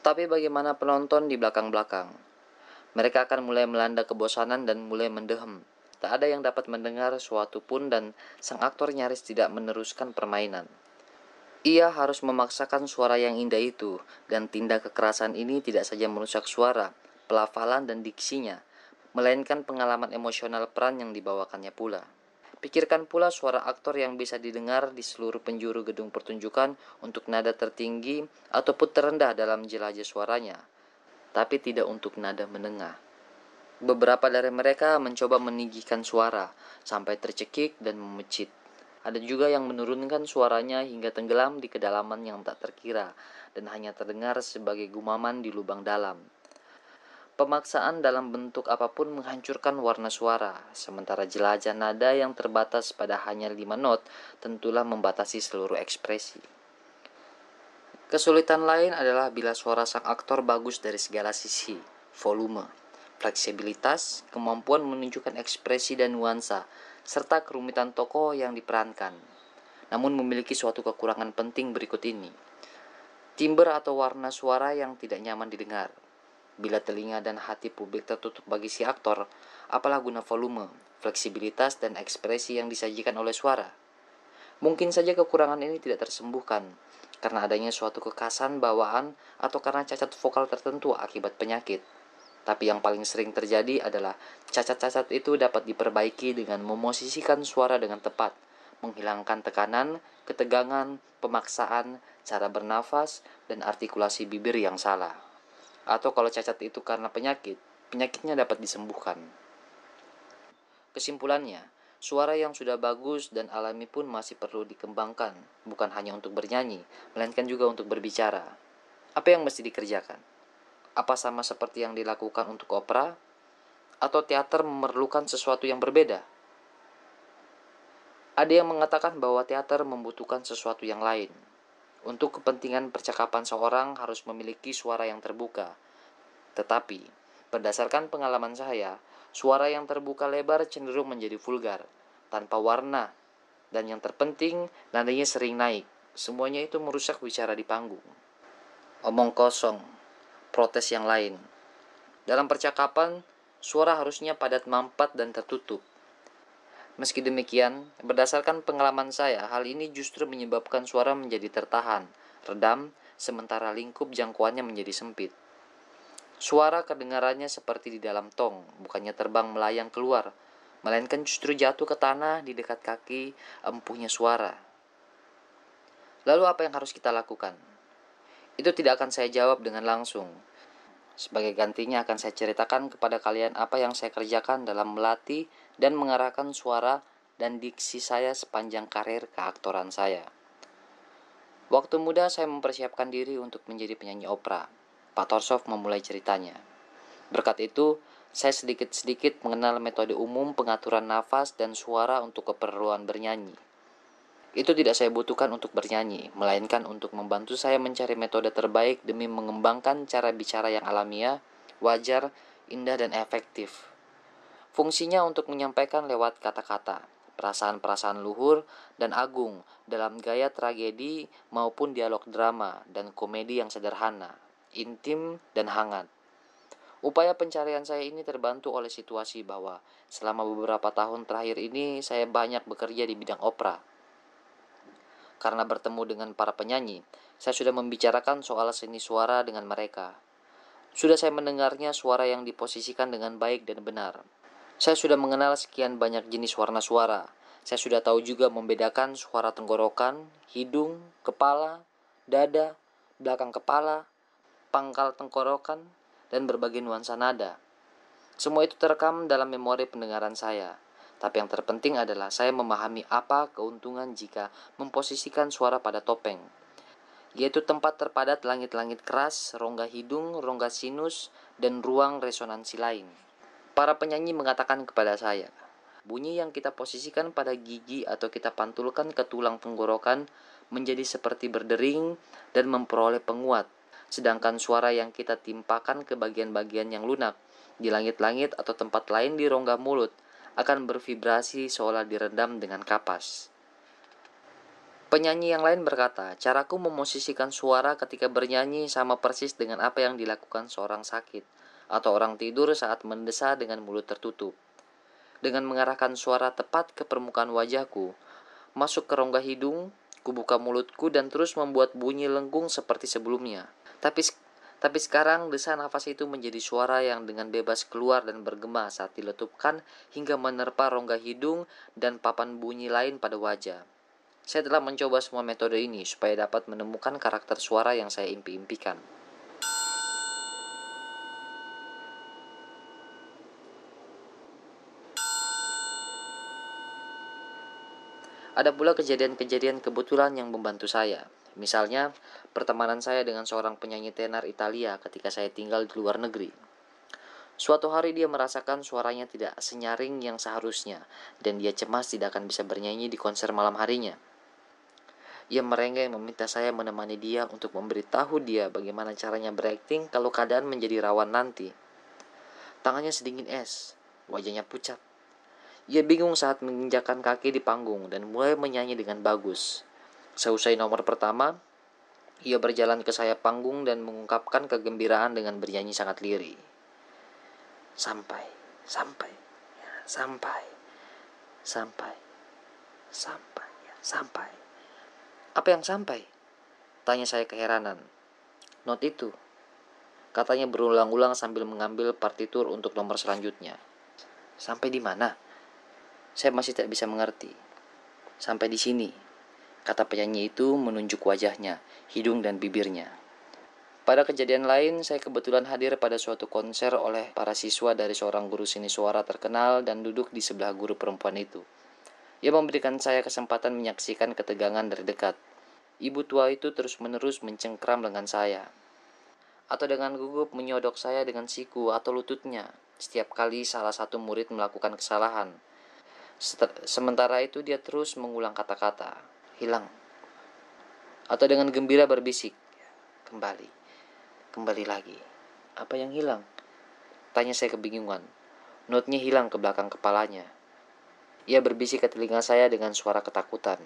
Tapi bagaimana penonton di belakang-belakang? Mereka akan mulai melanda kebosanan dan mulai mendehem. Tak ada yang dapat mendengar suatu pun dan sang aktor nyaris tidak meneruskan permainan. Ia harus memaksakan suara yang indah itu dan tindak kekerasan ini tidak saja merusak suara, pelafalan dan diksinya, melainkan pengalaman emosional peran yang dibawakannya pula. Pikirkan pula suara aktor yang bisa didengar di seluruh penjuru gedung pertunjukan untuk nada tertinggi ataupun terendah dalam jelajah suaranya tapi tidak untuk nada menengah. Beberapa dari mereka mencoba meninggikan suara sampai tercekik dan memecit. Ada juga yang menurunkan suaranya hingga tenggelam di kedalaman yang tak terkira dan hanya terdengar sebagai gumaman di lubang dalam. Pemaksaan dalam bentuk apa pun menghancurkan warna suara, sementara jelajah nada yang terbatas pada hanya lima not tentulah membatasi seluruh ekspresi. Kesulitan lain adalah bila suara sang aktor bagus dari segala sisi, volume, fleksibilitas, kemampuan menunjukkan ekspresi dan nuansa, serta kerumitan tokoh yang diperankan. Namun memiliki suatu kekurangan penting berikut ini. Timbre atau warna suara yang tidak nyaman didengar. Bila telinga dan hati publik tertutup bagi si aktor, apalah guna volume, fleksibilitas, dan ekspresi yang disajikan oleh suara? Mungkin saja kekurangan ini tidak tersembuhkan, karena adanya suatu kekasan bawaan atau karena cacat vokal tertentu akibat penyakit. Tapi yang paling sering terjadi adalah cacat-cacat itu dapat diperbaiki dengan memosisikan suara dengan tepat, menghilangkan tekanan, ketegangan, pemaksaan, cara bernafas, dan artikulasi bibir yang salah. Atau kalau cacat itu karena penyakit, penyakitnya dapat disembuhkan. Kesimpulannya, Suara yang sudah bagus dan alami pun masih perlu dikembangkan, bukan hanya untuk bernyanyi, melainkan juga untuk berbicara. Apa yang mesti dikerjakan? Apa sama seperti yang dilakukan untuk opera? Atau teater memerlukan sesuatu yang berbeda? Ada yang mengatakan bahwa teater membutuhkan sesuatu yang lain. Untuk kepentingan percakapan seorang harus memiliki suara yang terbuka. Tetapi, berdasarkan pengalaman saya, suara yang terbuka lebar cenderung menjadi vulgar, tanpa warna, dan yang terpenting, nadanya sering naik. Semuanya itu merusak bicara di panggung. Omong kosong, protes yang lain. Dalam percakapan, suara harusnya padat mampat dan tertutup. Meski demikian, berdasarkan pengalaman saya, hal ini justru menyebabkan suara menjadi tertahan, redam, sementara lingkup jangkauannya menjadi sempit. Suara kedengarannya seperti di dalam tong, bukannya terbang melayang keluar, melainkan justru jatuh ke tanah di dekat kaki empuhnya suara. Lalu apa yang harus kita lakukan? Itu tidak akan saya jawab dengan langsung. Sebagai gantinya akan saya ceritakan kepada kalian apa yang saya kerjakan dalam melatih dan mengarahkan suara dan diksi saya sepanjang karir keaktoran saya. Waktu muda saya mempersiapkan diri untuk menjadi penyanyi opera. Pak Torsov memulai ceritanya. Berkat itu, saya sedikit-sedikit mengenal metode umum pengaturan nafas dan suara untuk keperluan bernyanyi. Itu tidak saya butuhkan untuk bernyanyi, melainkan untuk membantu saya mencari metode terbaik demi mengembangkan cara bicara yang alamiah, wajar, indah, dan efektif. Fungsinya untuk menyampaikan lewat kata-kata, perasaan-perasaan luhur dan agung dalam gaya tragedi maupun dialog drama dan komedi yang sederhana, intim, dan hangat. Upaya pencarian saya ini terbantu oleh situasi bahwa selama beberapa tahun terakhir ini saya banyak bekerja di bidang opera. Karena bertemu dengan para penyanyi, saya sudah membicarakan soal seni suara dengan mereka. Sudah saya mendengarnya suara yang diposisikan dengan baik dan benar. Saya sudah mengenal sekian banyak jenis warna suara. Saya sudah tahu juga membedakan suara tenggorokan, hidung, kepala, dada, belakang kepala, pangkal tenggorokan, dan berbagai nuansa nada. Semua itu terekam dalam memori pendengaran saya. Tapi yang terpenting adalah saya memahami apa keuntungan jika memposisikan suara pada topeng, yaitu tempat terpadat langit-langit keras, rongga hidung, rongga sinus, dan ruang resonansi lain. Para penyanyi mengatakan kepada saya, bunyi yang kita posisikan pada gigi atau kita pantulkan ke tulang tenggorokan menjadi seperti berdering dan memperoleh penguat sedangkan suara yang kita timpakan ke bagian-bagian yang lunak di langit-langit atau tempat lain di rongga mulut akan bervibrasi seolah direndam dengan kapas. Penyanyi yang lain berkata, caraku memosisikan suara ketika bernyanyi sama persis dengan apa yang dilakukan seorang sakit atau orang tidur saat mendesah dengan mulut tertutup. Dengan mengarahkan suara tepat ke permukaan wajahku, masuk ke rongga hidung, kubuka mulutku dan terus membuat bunyi lengkung seperti sebelumnya. Tapi tapi sekarang desa nafas itu menjadi suara yang dengan bebas keluar dan bergema saat diletupkan hingga menerpa rongga hidung dan papan bunyi lain pada wajah. Saya telah mencoba semua metode ini supaya dapat menemukan karakter suara yang saya impi-impikan. Ada pula kejadian-kejadian kebetulan yang membantu saya. Misalnya, pertemanan saya dengan seorang penyanyi tenar Italia ketika saya tinggal di luar negeri. Suatu hari dia merasakan suaranya tidak senyaring yang seharusnya, dan dia cemas tidak akan bisa bernyanyi di konser malam harinya. Ia merengek meminta saya menemani dia untuk memberitahu dia bagaimana caranya berakting kalau keadaan menjadi rawan nanti. Tangannya sedingin es, wajahnya pucat. Ia bingung saat menginjakan kaki di panggung dan mulai menyanyi dengan bagus. Seusai nomor pertama, ia berjalan ke sayap panggung dan mengungkapkan kegembiraan dengan bernyanyi sangat lirih. Sampai, sampai, ya, sampai, sampai, sampai, ya, sampai. Apa yang sampai? Tanya saya keheranan. Not itu. Katanya berulang-ulang sambil mengambil partitur untuk nomor selanjutnya. Sampai di mana? Saya masih tidak bisa mengerti. Sampai di sini, Kata penyanyi itu menunjuk wajahnya, hidung dan bibirnya. Pada kejadian lain, saya kebetulan hadir pada suatu konser oleh para siswa dari seorang guru seni suara terkenal dan duduk di sebelah guru perempuan itu. Ia memberikan saya kesempatan menyaksikan ketegangan dari dekat. Ibu tua itu terus-menerus mencengkram dengan saya. Atau dengan gugup menyodok saya dengan siku atau lututnya setiap kali salah satu murid melakukan kesalahan. Sementara itu dia terus mengulang kata-kata hilang. Atau dengan gembira berbisik, kembali, kembali lagi. Apa yang hilang? Tanya saya kebingungan. Notnya hilang ke belakang kepalanya. Ia berbisik ke telinga saya dengan suara ketakutan.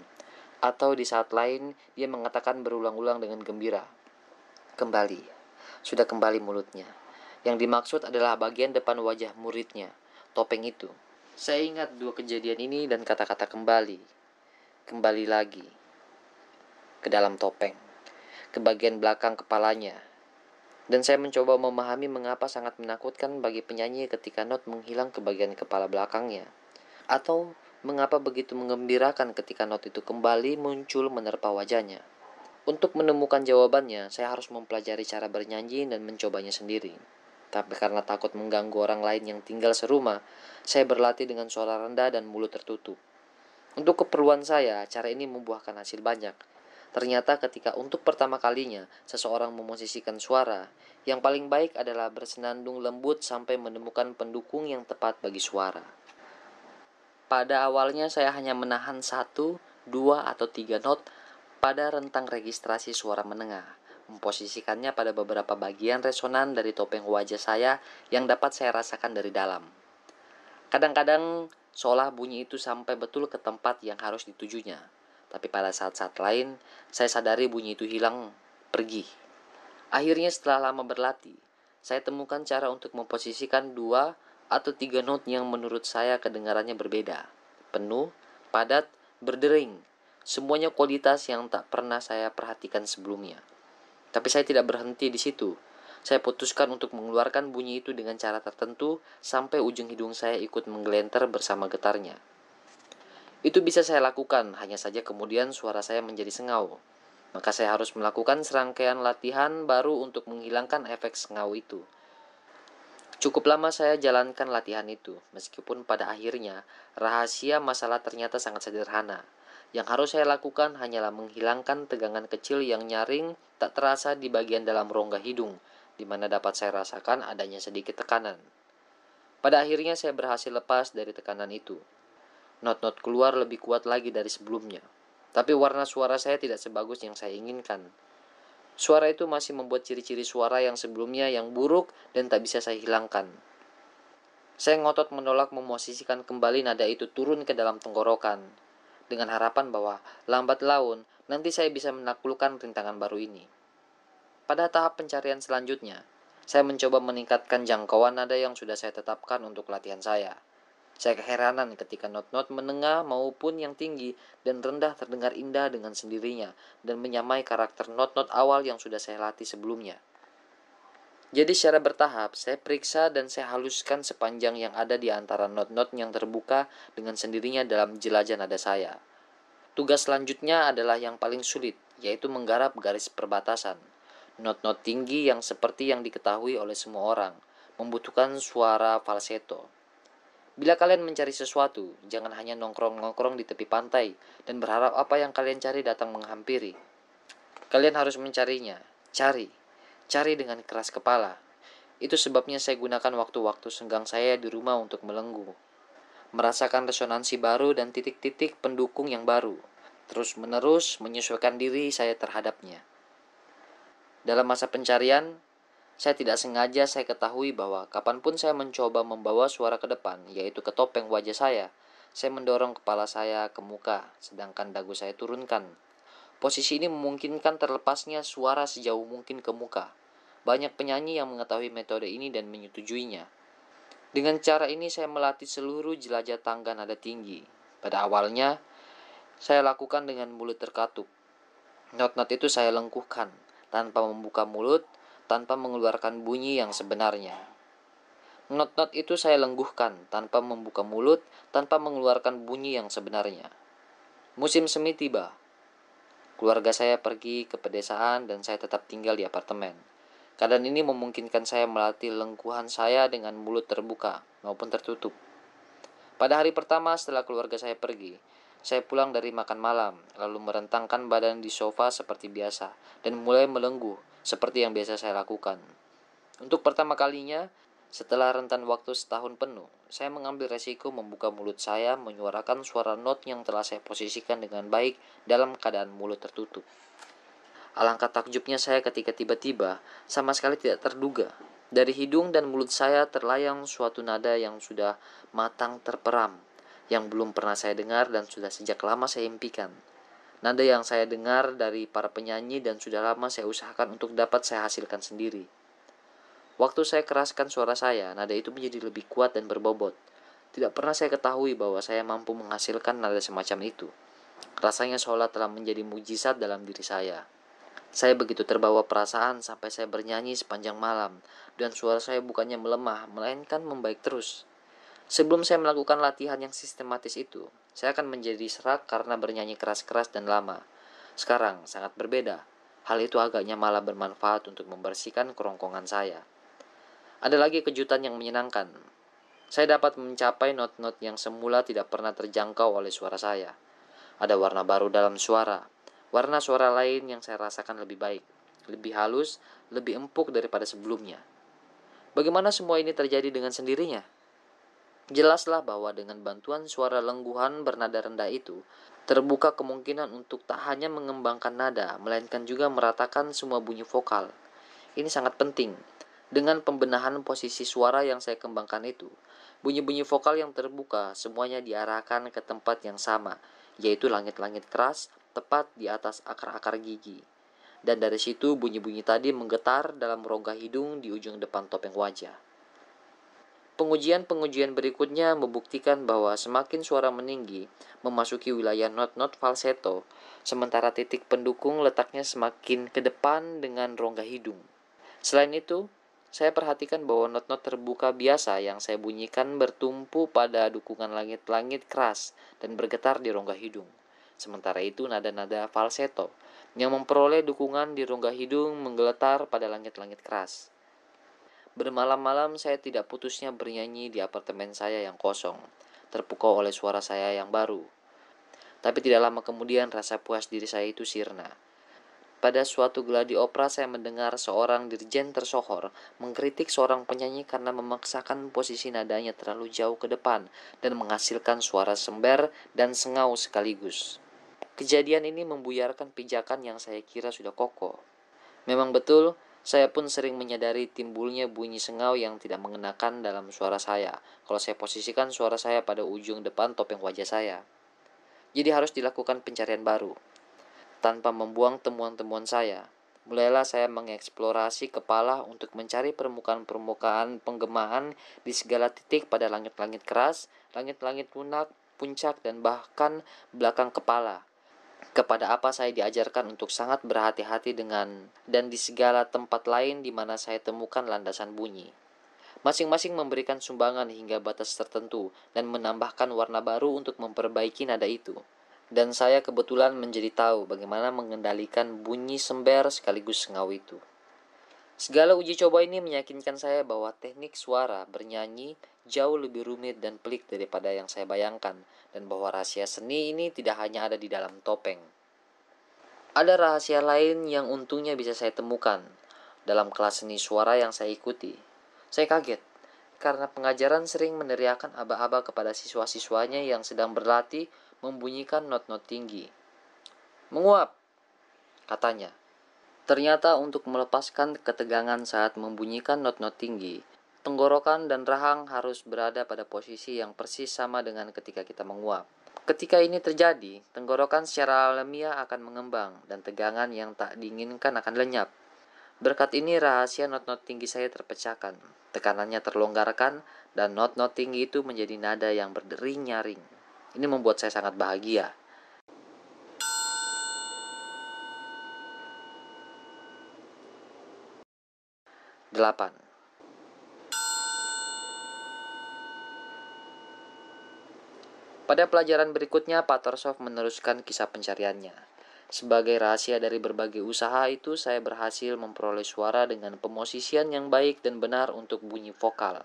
Atau di saat lain, dia mengatakan berulang-ulang dengan gembira. Kembali. Sudah kembali mulutnya. Yang dimaksud adalah bagian depan wajah muridnya, topeng itu. Saya ingat dua kejadian ini dan kata-kata kembali. Kembali lagi. Ke dalam topeng. Ke bagian belakang kepalanya dan saya mencoba memahami mengapa sangat menakutkan bagi penyanyi ketika not menghilang ke bagian kepala belakangnya. Atau mengapa begitu mengembirakan ketika not itu kembali muncul menerpa wajahnya. Untuk menemukan jawabannya, saya harus mempelajari cara bernyanyi dan mencobanya sendiri. Tapi karena takut mengganggu orang lain yang tinggal serumah, saya berlatih dengan suara rendah dan mulut tertutup. Untuk keperluan saya, cara ini membuahkan hasil banyak, Ternyata ketika untuk pertama kalinya seseorang memosisikan suara, yang paling baik adalah bersenandung lembut sampai menemukan pendukung yang tepat bagi suara. Pada awalnya saya hanya menahan satu, dua, atau tiga not pada rentang registrasi suara menengah, memposisikannya pada beberapa bagian resonan dari topeng wajah saya yang dapat saya rasakan dari dalam. Kadang-kadang seolah bunyi itu sampai betul ke tempat yang harus ditujunya, tapi pada saat-saat lain, saya sadari bunyi itu hilang, pergi. Akhirnya setelah lama berlatih, saya temukan cara untuk memposisikan dua atau tiga not yang menurut saya kedengarannya berbeda. Penuh, padat, berdering. Semuanya kualitas yang tak pernah saya perhatikan sebelumnya. Tapi saya tidak berhenti di situ. Saya putuskan untuk mengeluarkan bunyi itu dengan cara tertentu sampai ujung hidung saya ikut menggelenter bersama getarnya. Itu bisa saya lakukan, hanya saja kemudian suara saya menjadi sengau. Maka saya harus melakukan serangkaian latihan baru untuk menghilangkan efek sengau itu. Cukup lama saya jalankan latihan itu, meskipun pada akhirnya rahasia masalah ternyata sangat sederhana. Yang harus saya lakukan hanyalah menghilangkan tegangan kecil yang nyaring tak terasa di bagian dalam rongga hidung, di mana dapat saya rasakan adanya sedikit tekanan. Pada akhirnya saya berhasil lepas dari tekanan itu. Not-not keluar lebih kuat lagi dari sebelumnya. Tapi warna suara saya tidak sebagus yang saya inginkan. Suara itu masih membuat ciri-ciri suara yang sebelumnya yang buruk dan tak bisa saya hilangkan. Saya ngotot menolak memosisikan kembali nada itu turun ke dalam tenggorokan. Dengan harapan bahwa lambat laun nanti saya bisa menaklukkan rintangan baru ini. Pada tahap pencarian selanjutnya, saya mencoba meningkatkan jangkauan nada yang sudah saya tetapkan untuk latihan saya. Saya keheranan ketika not-not menengah maupun yang tinggi dan rendah terdengar indah dengan sendirinya dan menyamai karakter not-not awal yang sudah saya latih sebelumnya. Jadi secara bertahap, saya periksa dan saya haluskan sepanjang yang ada di antara not-not yang terbuka dengan sendirinya dalam jelajah nada saya. Tugas selanjutnya adalah yang paling sulit, yaitu menggarap garis perbatasan. Not-not tinggi yang seperti yang diketahui oleh semua orang, membutuhkan suara falsetto. Bila kalian mencari sesuatu, jangan hanya nongkrong-nongkrong di tepi pantai dan berharap apa yang kalian cari datang menghampiri. Kalian harus mencarinya, cari, cari dengan keras kepala. Itu sebabnya saya gunakan waktu-waktu senggang saya di rumah untuk melenggu, merasakan resonansi baru dan titik-titik pendukung yang baru, terus-menerus menyesuaikan diri saya terhadapnya. Dalam masa pencarian, saya tidak sengaja saya ketahui bahwa kapan pun saya mencoba membawa suara ke depan, yaitu ke topeng wajah saya, saya mendorong kepala saya ke muka, sedangkan dagu saya turunkan. Posisi ini memungkinkan terlepasnya suara sejauh mungkin ke muka. Banyak penyanyi yang mengetahui metode ini dan menyetujuinya. Dengan cara ini saya melatih seluruh jelajah tangga nada tinggi. Pada awalnya, saya lakukan dengan mulut terkatup. Not-not itu saya lengkuhkan, tanpa membuka mulut, tanpa mengeluarkan bunyi yang sebenarnya. Not-not itu saya lengguhkan tanpa membuka mulut, tanpa mengeluarkan bunyi yang sebenarnya. Musim semi tiba. Keluarga saya pergi ke pedesaan dan saya tetap tinggal di apartemen. Keadaan ini memungkinkan saya melatih lengkuhan saya dengan mulut terbuka maupun tertutup. Pada hari pertama setelah keluarga saya pergi, saya pulang dari makan malam, lalu merentangkan badan di sofa seperti biasa, dan mulai melenggu seperti yang biasa saya lakukan. Untuk pertama kalinya, setelah rentan waktu setahun penuh, saya mengambil resiko membuka mulut saya menyuarakan suara not yang telah saya posisikan dengan baik dalam keadaan mulut tertutup. Alangkah takjubnya saya ketika tiba-tiba, sama sekali tidak terduga, dari hidung dan mulut saya terlayang suatu nada yang sudah matang terperam, yang belum pernah saya dengar dan sudah sejak lama saya impikan. Nada yang saya dengar dari para penyanyi dan sudah lama saya usahakan untuk dapat saya hasilkan sendiri. Waktu saya keraskan suara saya, nada itu menjadi lebih kuat dan berbobot. Tidak pernah saya ketahui bahwa saya mampu menghasilkan nada semacam itu. Rasanya seolah telah menjadi mujizat dalam diri saya. Saya begitu terbawa perasaan sampai saya bernyanyi sepanjang malam, dan suara saya bukannya melemah, melainkan membaik terus. Sebelum saya melakukan latihan yang sistematis itu, saya akan menjadi serak karena bernyanyi keras-keras dan lama. Sekarang sangat berbeda. Hal itu agaknya malah bermanfaat untuk membersihkan kerongkongan saya. Ada lagi kejutan yang menyenangkan. Saya dapat mencapai not-not yang semula tidak pernah terjangkau oleh suara saya. Ada warna baru dalam suara, Warna suara lain yang saya rasakan lebih baik, lebih halus, lebih empuk daripada sebelumnya. Bagaimana semua ini terjadi dengan sendirinya? Jelaslah bahwa dengan bantuan suara lengguhan bernada rendah itu, terbuka kemungkinan untuk tak hanya mengembangkan nada, melainkan juga meratakan semua bunyi vokal. Ini sangat penting. Dengan pembenahan posisi suara yang saya kembangkan itu, bunyi-bunyi vokal yang terbuka semuanya diarahkan ke tempat yang sama, yaitu langit-langit keras tepat di atas akar-akar gigi. Dan dari situ bunyi-bunyi tadi menggetar dalam rongga hidung di ujung depan topeng wajah. Pengujian-pengujian berikutnya membuktikan bahwa semakin suara meninggi memasuki wilayah not-not falsetto, sementara titik pendukung letaknya semakin ke depan dengan rongga hidung. Selain itu, saya perhatikan bahwa not-not terbuka biasa yang saya bunyikan bertumpu pada dukungan langit-langit keras dan bergetar di rongga hidung. Sementara itu nada-nada falsetto yang memperoleh dukungan di rongga hidung menggeletar pada langit-langit keras. Bermalam-malam saya tidak putusnya bernyanyi di apartemen saya yang kosong, terpukau oleh suara saya yang baru. Tapi tidak lama kemudian rasa puas diri saya itu sirna. Pada suatu geladi opera saya mendengar seorang dirjen tersohor mengkritik seorang penyanyi karena memaksakan posisi nadanya terlalu jauh ke depan dan menghasilkan suara sember dan sengau sekaligus. Kejadian ini membuyarkan pijakan yang saya kira sudah kokoh. Memang betul, saya pun sering menyadari timbulnya bunyi sengau yang tidak mengenakan dalam suara saya kalau saya posisikan suara saya pada ujung depan topeng wajah saya. Jadi harus dilakukan pencarian baru. Tanpa membuang temuan-temuan saya, mulailah saya mengeksplorasi kepala untuk mencari permukaan-permukaan penggemahan di segala titik pada langit-langit keras, langit-langit lunak, puncak, dan bahkan belakang kepala kepada apa saya diajarkan untuk sangat berhati-hati dengan dan di segala tempat lain di mana saya temukan landasan bunyi. Masing-masing memberikan sumbangan hingga batas tertentu dan menambahkan warna baru untuk memperbaiki nada itu. Dan saya kebetulan menjadi tahu bagaimana mengendalikan bunyi sember sekaligus sengau itu. Segala uji coba ini meyakinkan saya bahwa teknik suara bernyanyi jauh lebih rumit dan pelik daripada yang saya bayangkan dan bahwa rahasia seni ini tidak hanya ada di dalam topeng. Ada rahasia lain yang untungnya bisa saya temukan dalam kelas seni suara yang saya ikuti. Saya kaget karena pengajaran sering meneriakan aba-aba kepada siswa-siswanya yang sedang berlatih membunyikan not-not tinggi. Menguap, katanya. Ternyata untuk melepaskan ketegangan saat membunyikan not-not tinggi, Tenggorokan dan rahang harus berada pada posisi yang persis sama dengan ketika kita menguap. Ketika ini terjadi, tenggorokan secara alamiah akan mengembang dan tegangan yang tak diinginkan akan lenyap. Berkat ini rahasia not-not tinggi saya terpecahkan, tekanannya terlonggarkan, dan not-not tinggi itu menjadi nada yang berdering nyaring. Ini membuat saya sangat bahagia. Delapan. Pada pelajaran berikutnya, Pak Torsov meneruskan kisah pencariannya. Sebagai rahasia dari berbagai usaha itu, saya berhasil memperoleh suara dengan pemosisian yang baik dan benar untuk bunyi vokal.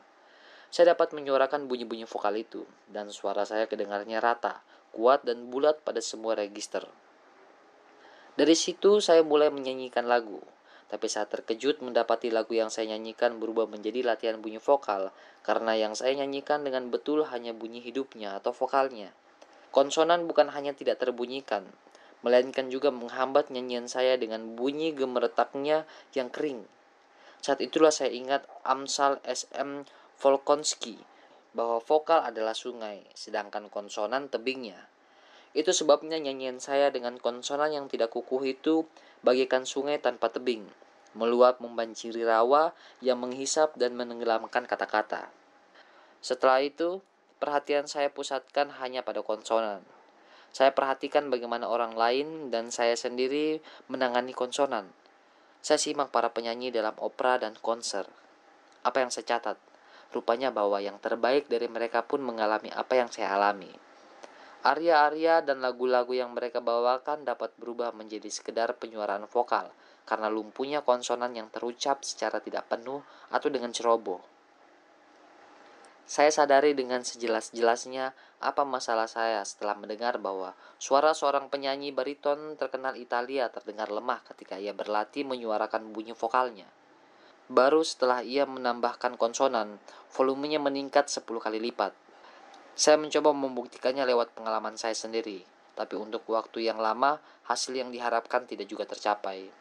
Saya dapat menyuarakan bunyi-bunyi vokal itu, dan suara saya kedengarnya rata, kuat, dan bulat pada semua register. Dari situ, saya mulai menyanyikan lagu. Tapi saat terkejut mendapati lagu yang saya nyanyikan berubah menjadi latihan bunyi vokal, karena yang saya nyanyikan dengan betul hanya bunyi hidupnya atau vokalnya. Konsonan bukan hanya tidak terbunyikan, melainkan juga menghambat nyanyian saya dengan bunyi gemeretaknya yang kering. Saat itulah saya ingat Amsal SM Volkonsky bahwa vokal adalah sungai, sedangkan konsonan tebingnya. Itu sebabnya nyanyian saya dengan konsonan yang tidak kukuh itu bagaikan sungai tanpa tebing, meluap membanjiri rawa yang menghisap dan menenggelamkan kata-kata. Setelah itu, perhatian saya pusatkan hanya pada konsonan. Saya perhatikan bagaimana orang lain dan saya sendiri menangani konsonan. Saya simak para penyanyi dalam opera dan konser. Apa yang saya catat? Rupanya bahwa yang terbaik dari mereka pun mengalami apa yang saya alami. Arya-arya dan lagu-lagu yang mereka bawakan dapat berubah menjadi sekedar penyuaraan vokal karena lumpuhnya konsonan yang terucap secara tidak penuh atau dengan ceroboh. Saya sadari dengan sejelas-jelasnya apa masalah saya setelah mendengar bahwa suara seorang penyanyi bariton terkenal Italia terdengar lemah ketika ia berlatih menyuarakan bunyi vokalnya. Baru setelah ia menambahkan konsonan, volumenya meningkat 10 kali lipat. Saya mencoba membuktikannya lewat pengalaman saya sendiri, tapi untuk waktu yang lama, hasil yang diharapkan tidak juga tercapai.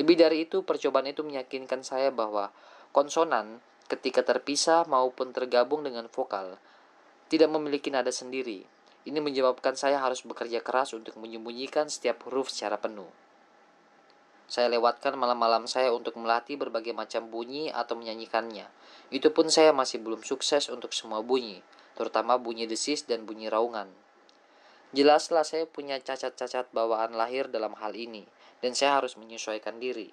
Lebih dari itu, percobaan itu meyakinkan saya bahwa konsonan ketika terpisah maupun tergabung dengan vokal, tidak memiliki nada sendiri. Ini menyebabkan saya harus bekerja keras untuk menyembunyikan setiap huruf secara penuh. Saya lewatkan malam-malam saya untuk melatih berbagai macam bunyi atau menyanyikannya. Itu pun saya masih belum sukses untuk semua bunyi, terutama bunyi desis dan bunyi raungan. Jelaslah saya punya cacat-cacat bawaan lahir dalam hal ini, dan saya harus menyesuaikan diri.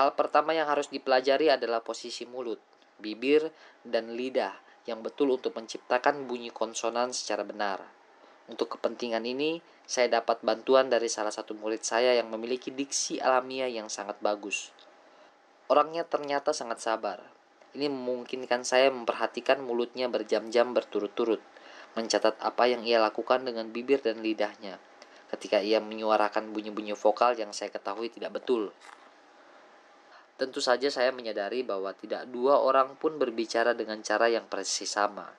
Hal pertama yang harus dipelajari adalah posisi mulut, bibir, dan lidah yang betul untuk menciptakan bunyi konsonan secara benar. Untuk kepentingan ini, saya dapat bantuan dari salah satu murid saya yang memiliki diksi alamiah yang sangat bagus. Orangnya ternyata sangat sabar. Ini memungkinkan saya memperhatikan mulutnya berjam-jam berturut-turut, mencatat apa yang ia lakukan dengan bibir dan lidahnya ketika ia menyuarakan bunyi-bunyi vokal yang saya ketahui tidak betul. Tentu saja saya menyadari bahwa tidak dua orang pun berbicara dengan cara yang persis sama.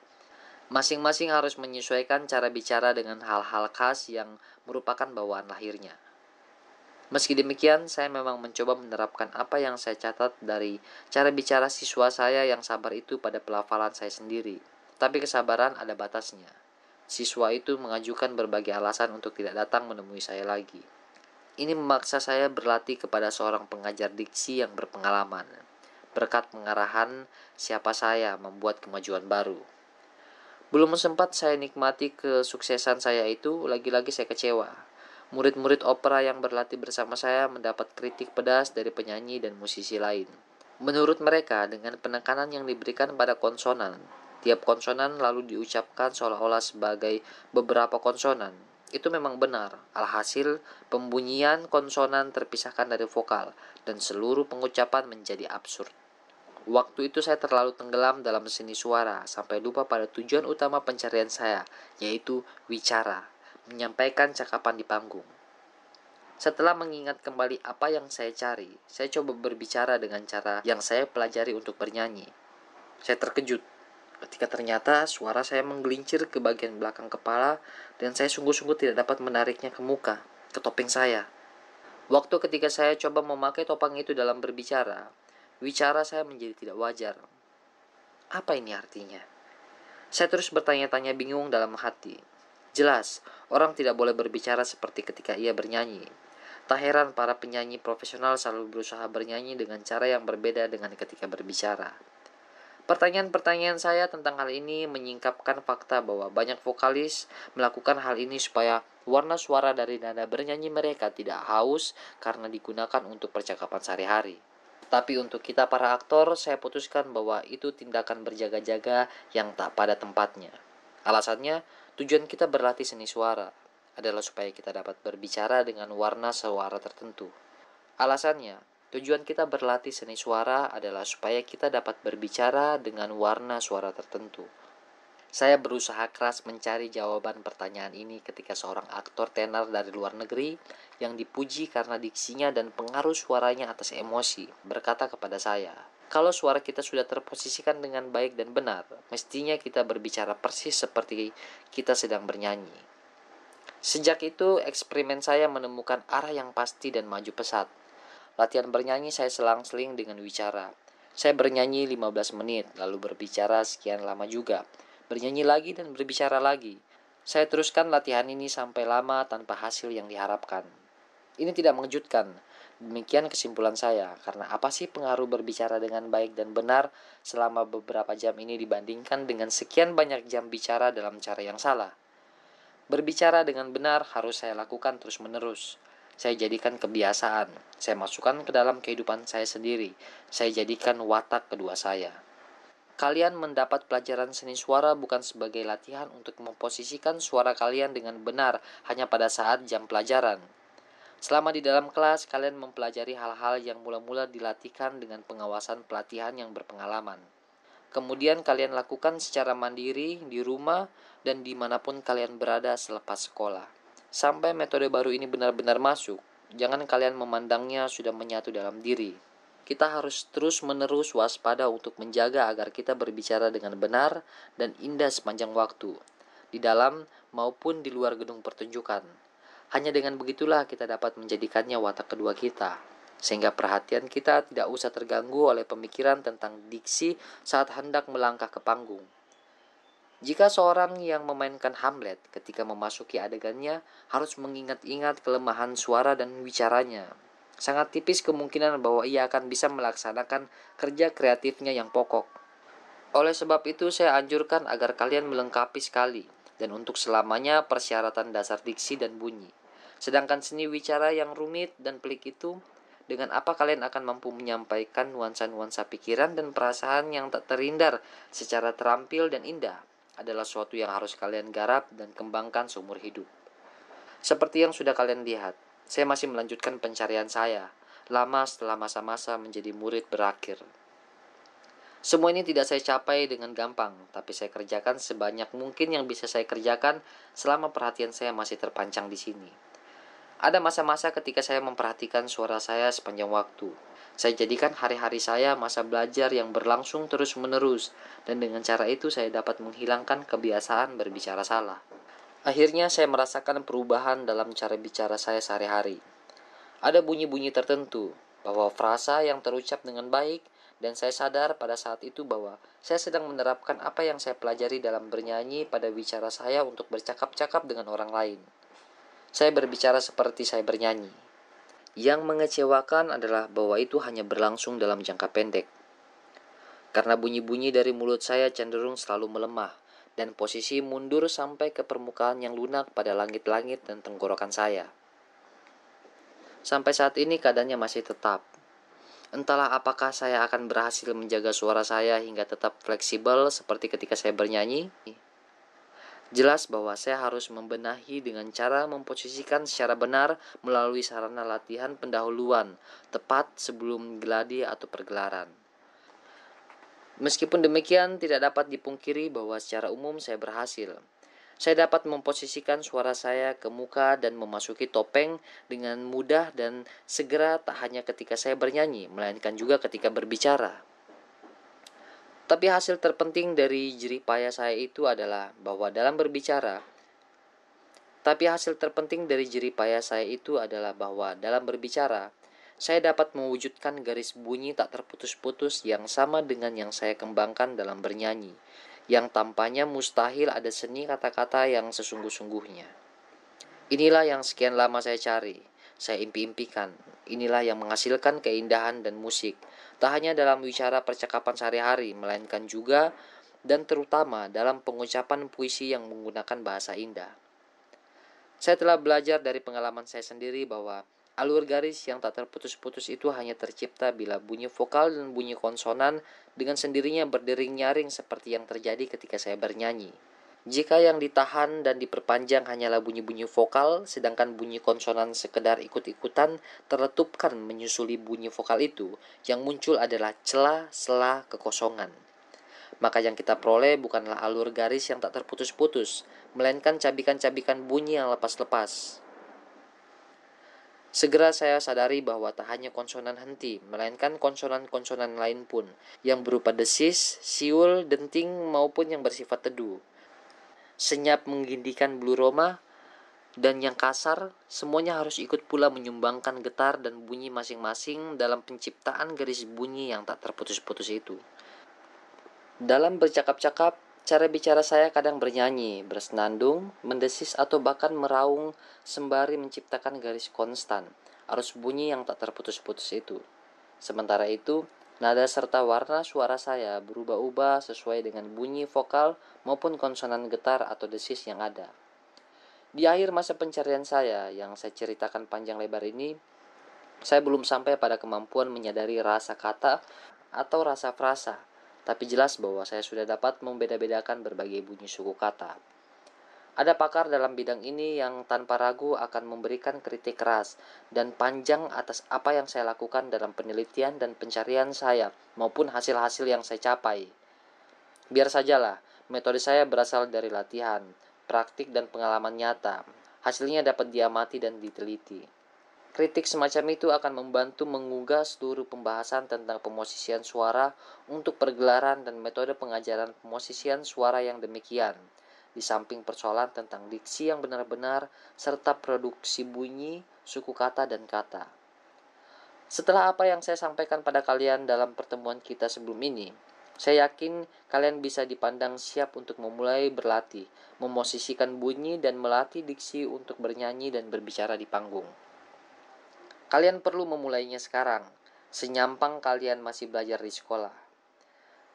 Masing-masing harus menyesuaikan cara bicara dengan hal-hal khas yang merupakan bawaan lahirnya. Meski demikian, saya memang mencoba menerapkan apa yang saya catat dari cara bicara siswa saya yang sabar itu pada pelafalan saya sendiri. Tapi kesabaran ada batasnya. Siswa itu mengajukan berbagai alasan untuk tidak datang menemui saya lagi. Ini memaksa saya berlatih kepada seorang pengajar diksi yang berpengalaman. Berkat pengarahan siapa saya membuat kemajuan baru. Belum sempat saya nikmati kesuksesan saya itu, lagi-lagi saya kecewa. Murid-murid opera yang berlatih bersama saya mendapat kritik pedas dari penyanyi dan musisi lain. Menurut mereka, dengan penekanan yang diberikan pada konsonan, tiap konsonan lalu diucapkan seolah-olah sebagai beberapa konsonan, itu memang benar. Alhasil, pembunyian konsonan terpisahkan dari vokal dan seluruh pengucapan menjadi absurd. Waktu itu saya terlalu tenggelam dalam seni suara sampai lupa pada tujuan utama pencarian saya, yaitu wicara, menyampaikan cakapan di panggung. Setelah mengingat kembali apa yang saya cari, saya coba berbicara dengan cara yang saya pelajari untuk bernyanyi. Saya terkejut ketika ternyata suara saya menggelincir ke bagian belakang kepala dan saya sungguh-sungguh tidak dapat menariknya ke muka, ke topeng saya. Waktu ketika saya coba memakai topeng itu dalam berbicara, bicara saya menjadi tidak wajar. Apa ini artinya? Saya terus bertanya-tanya bingung dalam hati. Jelas, orang tidak boleh berbicara seperti ketika ia bernyanyi. Tak heran para penyanyi profesional selalu berusaha bernyanyi dengan cara yang berbeda dengan ketika berbicara. Pertanyaan-pertanyaan saya tentang hal ini menyingkapkan fakta bahwa banyak vokalis melakukan hal ini supaya warna suara dari nada bernyanyi mereka tidak haus karena digunakan untuk percakapan sehari-hari. Tapi untuk kita para aktor, saya putuskan bahwa itu tindakan berjaga-jaga yang tak pada tempatnya. Alasannya, tujuan kita berlatih seni suara adalah supaya kita dapat berbicara dengan warna suara tertentu. Alasannya, Tujuan kita berlatih seni suara adalah supaya kita dapat berbicara dengan warna suara tertentu. Saya berusaha keras mencari jawaban pertanyaan ini ketika seorang aktor tenar dari luar negeri yang dipuji karena diksinya dan pengaruh suaranya atas emosi berkata kepada saya, "Kalau suara kita sudah terposisikan dengan baik dan benar, mestinya kita berbicara persis seperti kita sedang bernyanyi." Sejak itu, eksperimen saya menemukan arah yang pasti dan maju pesat. Latihan bernyanyi saya selang-seling dengan wicara. Saya bernyanyi 15 menit, lalu berbicara sekian lama juga. Bernyanyi lagi dan berbicara lagi. Saya teruskan latihan ini sampai lama tanpa hasil yang diharapkan. Ini tidak mengejutkan. Demikian kesimpulan saya, karena apa sih pengaruh berbicara dengan baik dan benar selama beberapa jam ini dibandingkan dengan sekian banyak jam bicara dalam cara yang salah? Berbicara dengan benar harus saya lakukan terus-menerus. Saya jadikan kebiasaan. Saya masukkan ke dalam kehidupan saya sendiri. Saya jadikan watak kedua saya. Kalian mendapat pelajaran seni suara bukan sebagai latihan untuk memposisikan suara kalian dengan benar hanya pada saat jam pelajaran. Selama di dalam kelas, kalian mempelajari hal-hal yang mula-mula dilatihkan dengan pengawasan pelatihan yang berpengalaman. Kemudian kalian lakukan secara mandiri di rumah dan di mana pun kalian berada selepas sekolah. Sampai metode baru ini benar-benar masuk, jangan kalian memandangnya sudah menyatu dalam diri. Kita harus terus-menerus waspada untuk menjaga agar kita berbicara dengan benar dan indah sepanjang waktu, di dalam maupun di luar gedung pertunjukan. Hanya dengan begitulah kita dapat menjadikannya watak kedua kita, sehingga perhatian kita tidak usah terganggu oleh pemikiran tentang diksi saat hendak melangkah ke panggung. Jika seorang yang memainkan Hamlet ketika memasuki adegannya harus mengingat-ingat kelemahan suara dan wicaranya, sangat tipis kemungkinan bahwa ia akan bisa melaksanakan kerja kreatifnya yang pokok. Oleh sebab itu, saya anjurkan agar kalian melengkapi sekali dan untuk selamanya persyaratan dasar diksi dan bunyi. Sedangkan seni wicara yang rumit dan pelik itu, dengan apa kalian akan mampu menyampaikan nuansa-nuansa pikiran dan perasaan yang tak terhindar secara terampil dan indah adalah suatu yang harus kalian garap dan kembangkan seumur hidup. Seperti yang sudah kalian lihat, saya masih melanjutkan pencarian saya, lama setelah masa-masa menjadi murid berakhir. Semua ini tidak saya capai dengan gampang, tapi saya kerjakan sebanyak mungkin yang bisa saya kerjakan selama perhatian saya masih terpancang di sini. Ada masa-masa ketika saya memperhatikan suara saya sepanjang waktu, saya jadikan hari-hari saya masa belajar yang berlangsung terus-menerus, dan dengan cara itu saya dapat menghilangkan kebiasaan berbicara salah. Akhirnya saya merasakan perubahan dalam cara bicara saya sehari-hari. Ada bunyi-bunyi tertentu, bahwa frasa yang terucap dengan baik, dan saya sadar pada saat itu bahwa saya sedang menerapkan apa yang saya pelajari dalam bernyanyi pada bicara saya untuk bercakap-cakap dengan orang lain. Saya berbicara seperti saya bernyanyi. Yang mengecewakan adalah bahwa itu hanya berlangsung dalam jangka pendek. Karena bunyi-bunyi dari mulut saya cenderung selalu melemah dan posisi mundur sampai ke permukaan yang lunak pada langit-langit dan tenggorokan saya. Sampai saat ini keadaannya masih tetap. Entahlah apakah saya akan berhasil menjaga suara saya hingga tetap fleksibel seperti ketika saya bernyanyi. Jelas bahwa saya harus membenahi dengan cara memposisikan secara benar melalui sarana latihan pendahuluan, tepat sebelum geladi atau pergelaran. Meskipun demikian, tidak dapat dipungkiri bahwa secara umum saya berhasil. Saya dapat memposisikan suara saya ke muka dan memasuki topeng dengan mudah dan segera tak hanya ketika saya bernyanyi, melainkan juga ketika berbicara. Tapi hasil terpenting dari jeripaya saya itu adalah bahwa dalam berbicara, tapi hasil terpenting dari jeripaya saya itu adalah bahwa dalam berbicara, saya dapat mewujudkan garis bunyi tak terputus-putus yang sama dengan yang saya kembangkan dalam bernyanyi, yang tampaknya mustahil ada seni kata-kata yang sesungguh-sungguhnya. Inilah yang sekian lama saya cari, saya impi-impikan. Inilah yang menghasilkan keindahan dan musik, tak hanya dalam wicara percakapan sehari-hari, melainkan juga dan terutama dalam pengucapan puisi yang menggunakan bahasa indah. Saya telah belajar dari pengalaman saya sendiri bahwa alur garis yang tak terputus-putus itu hanya tercipta bila bunyi vokal dan bunyi konsonan dengan sendirinya berdering nyaring seperti yang terjadi ketika saya bernyanyi. Jika yang ditahan dan diperpanjang hanyalah bunyi-bunyi vokal, sedangkan bunyi konsonan sekedar ikut-ikutan terletupkan menyusuli bunyi vokal itu, yang muncul adalah celah sela kekosongan. Maka yang kita peroleh bukanlah alur garis yang tak terputus-putus, melainkan cabikan-cabikan bunyi yang lepas-lepas. Segera saya sadari bahwa tak hanya konsonan henti, melainkan konsonan-konsonan lain pun, yang berupa desis, siul, denting, maupun yang bersifat teduh senyap menggindikan bulu roma, Dan yang kasar, semuanya harus ikut pula menyumbangkan getar dan bunyi masing-masing dalam penciptaan garis bunyi yang tak terputus-putus itu. Dalam bercakap-cakap, cara bicara saya kadang bernyanyi, bersenandung, mendesis atau bahkan meraung sembari menciptakan garis konstan, arus bunyi yang tak terputus-putus itu. Sementara itu, nada serta warna suara saya berubah-ubah sesuai dengan bunyi vokal maupun konsonan getar atau desis yang ada. Di akhir masa pencarian saya yang saya ceritakan panjang lebar ini, saya belum sampai pada kemampuan menyadari rasa kata atau rasa frasa, tapi jelas bahwa saya sudah dapat membeda-bedakan berbagai bunyi suku kata. Ada pakar dalam bidang ini yang tanpa ragu akan memberikan kritik keras dan panjang atas apa yang saya lakukan dalam penelitian dan pencarian saya maupun hasil-hasil yang saya capai. Biar sajalah, metode saya berasal dari latihan, praktik dan pengalaman nyata. Hasilnya dapat diamati dan diteliti. Kritik semacam itu akan membantu menggugah seluruh pembahasan tentang pemosisian suara untuk pergelaran dan metode pengajaran pemosisian suara yang demikian, di samping persoalan tentang diksi yang benar-benar serta produksi bunyi, suku kata, dan kata. Setelah apa yang saya sampaikan pada kalian dalam pertemuan kita sebelum ini, saya yakin kalian bisa dipandang siap untuk memulai berlatih, memosisikan bunyi dan melatih diksi untuk bernyanyi dan berbicara di panggung. Kalian perlu memulainya sekarang, senyampang kalian masih belajar di sekolah.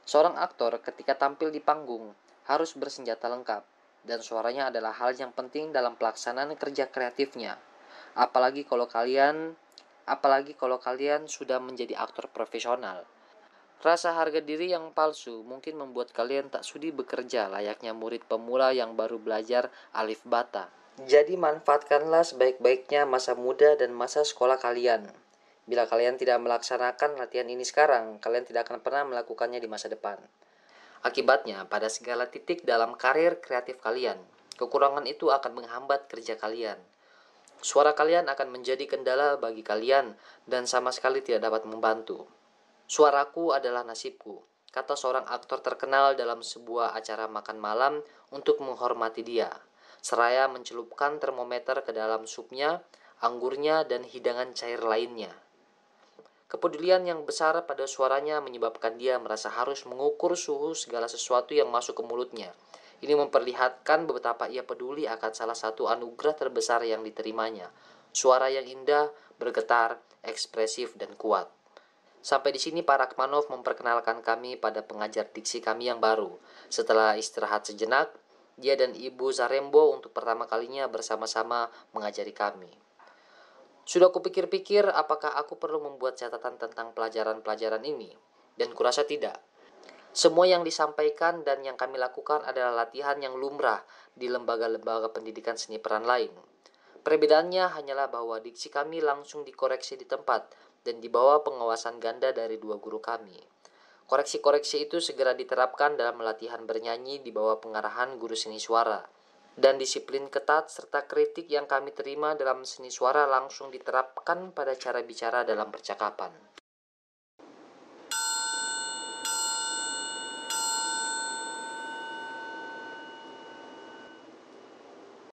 Seorang aktor ketika tampil di panggung harus bersenjata lengkap, dan suaranya adalah hal yang penting dalam pelaksanaan kerja kreatifnya. Apalagi kalau kalian apalagi kalau kalian sudah menjadi aktor profesional. Rasa harga diri yang palsu mungkin membuat kalian tak sudi bekerja layaknya murid pemula yang baru belajar alif bata. Jadi manfaatkanlah sebaik-baiknya masa muda dan masa sekolah kalian. Bila kalian tidak melaksanakan latihan ini sekarang, kalian tidak akan pernah melakukannya di masa depan. Akibatnya, pada segala titik dalam karir kreatif kalian, kekurangan itu akan menghambat kerja kalian. Suara kalian akan menjadi kendala bagi kalian dan sama sekali tidak dapat membantu. Suaraku adalah nasibku, kata seorang aktor terkenal dalam sebuah acara makan malam untuk menghormati dia. Seraya mencelupkan termometer ke dalam supnya, anggurnya, dan hidangan cair lainnya. Kepedulian yang besar pada suaranya menyebabkan dia merasa harus mengukur suhu segala sesuatu yang masuk ke mulutnya. Ini memperlihatkan betapa ia peduli akan salah satu anugerah terbesar yang diterimanya. Suara yang indah, bergetar, ekspresif, dan kuat. Sampai di sini Pak Rakmanov memperkenalkan kami pada pengajar diksi kami yang baru. Setelah istirahat sejenak, dia dan Ibu Zarembo untuk pertama kalinya bersama-sama mengajari kami. Sudah kupikir-pikir apakah aku perlu membuat catatan tentang pelajaran-pelajaran ini, dan kurasa tidak. Semua yang disampaikan dan yang kami lakukan adalah latihan yang lumrah di lembaga-lembaga pendidikan seni peran lain. Perbedaannya hanyalah bahwa diksi kami langsung dikoreksi di tempat dan di bawah pengawasan ganda dari dua guru kami. Koreksi-koreksi itu segera diterapkan dalam latihan bernyanyi di bawah pengarahan guru seni suara. Dan disiplin ketat serta kritik yang kami terima dalam seni suara langsung diterapkan pada cara bicara dalam percakapan.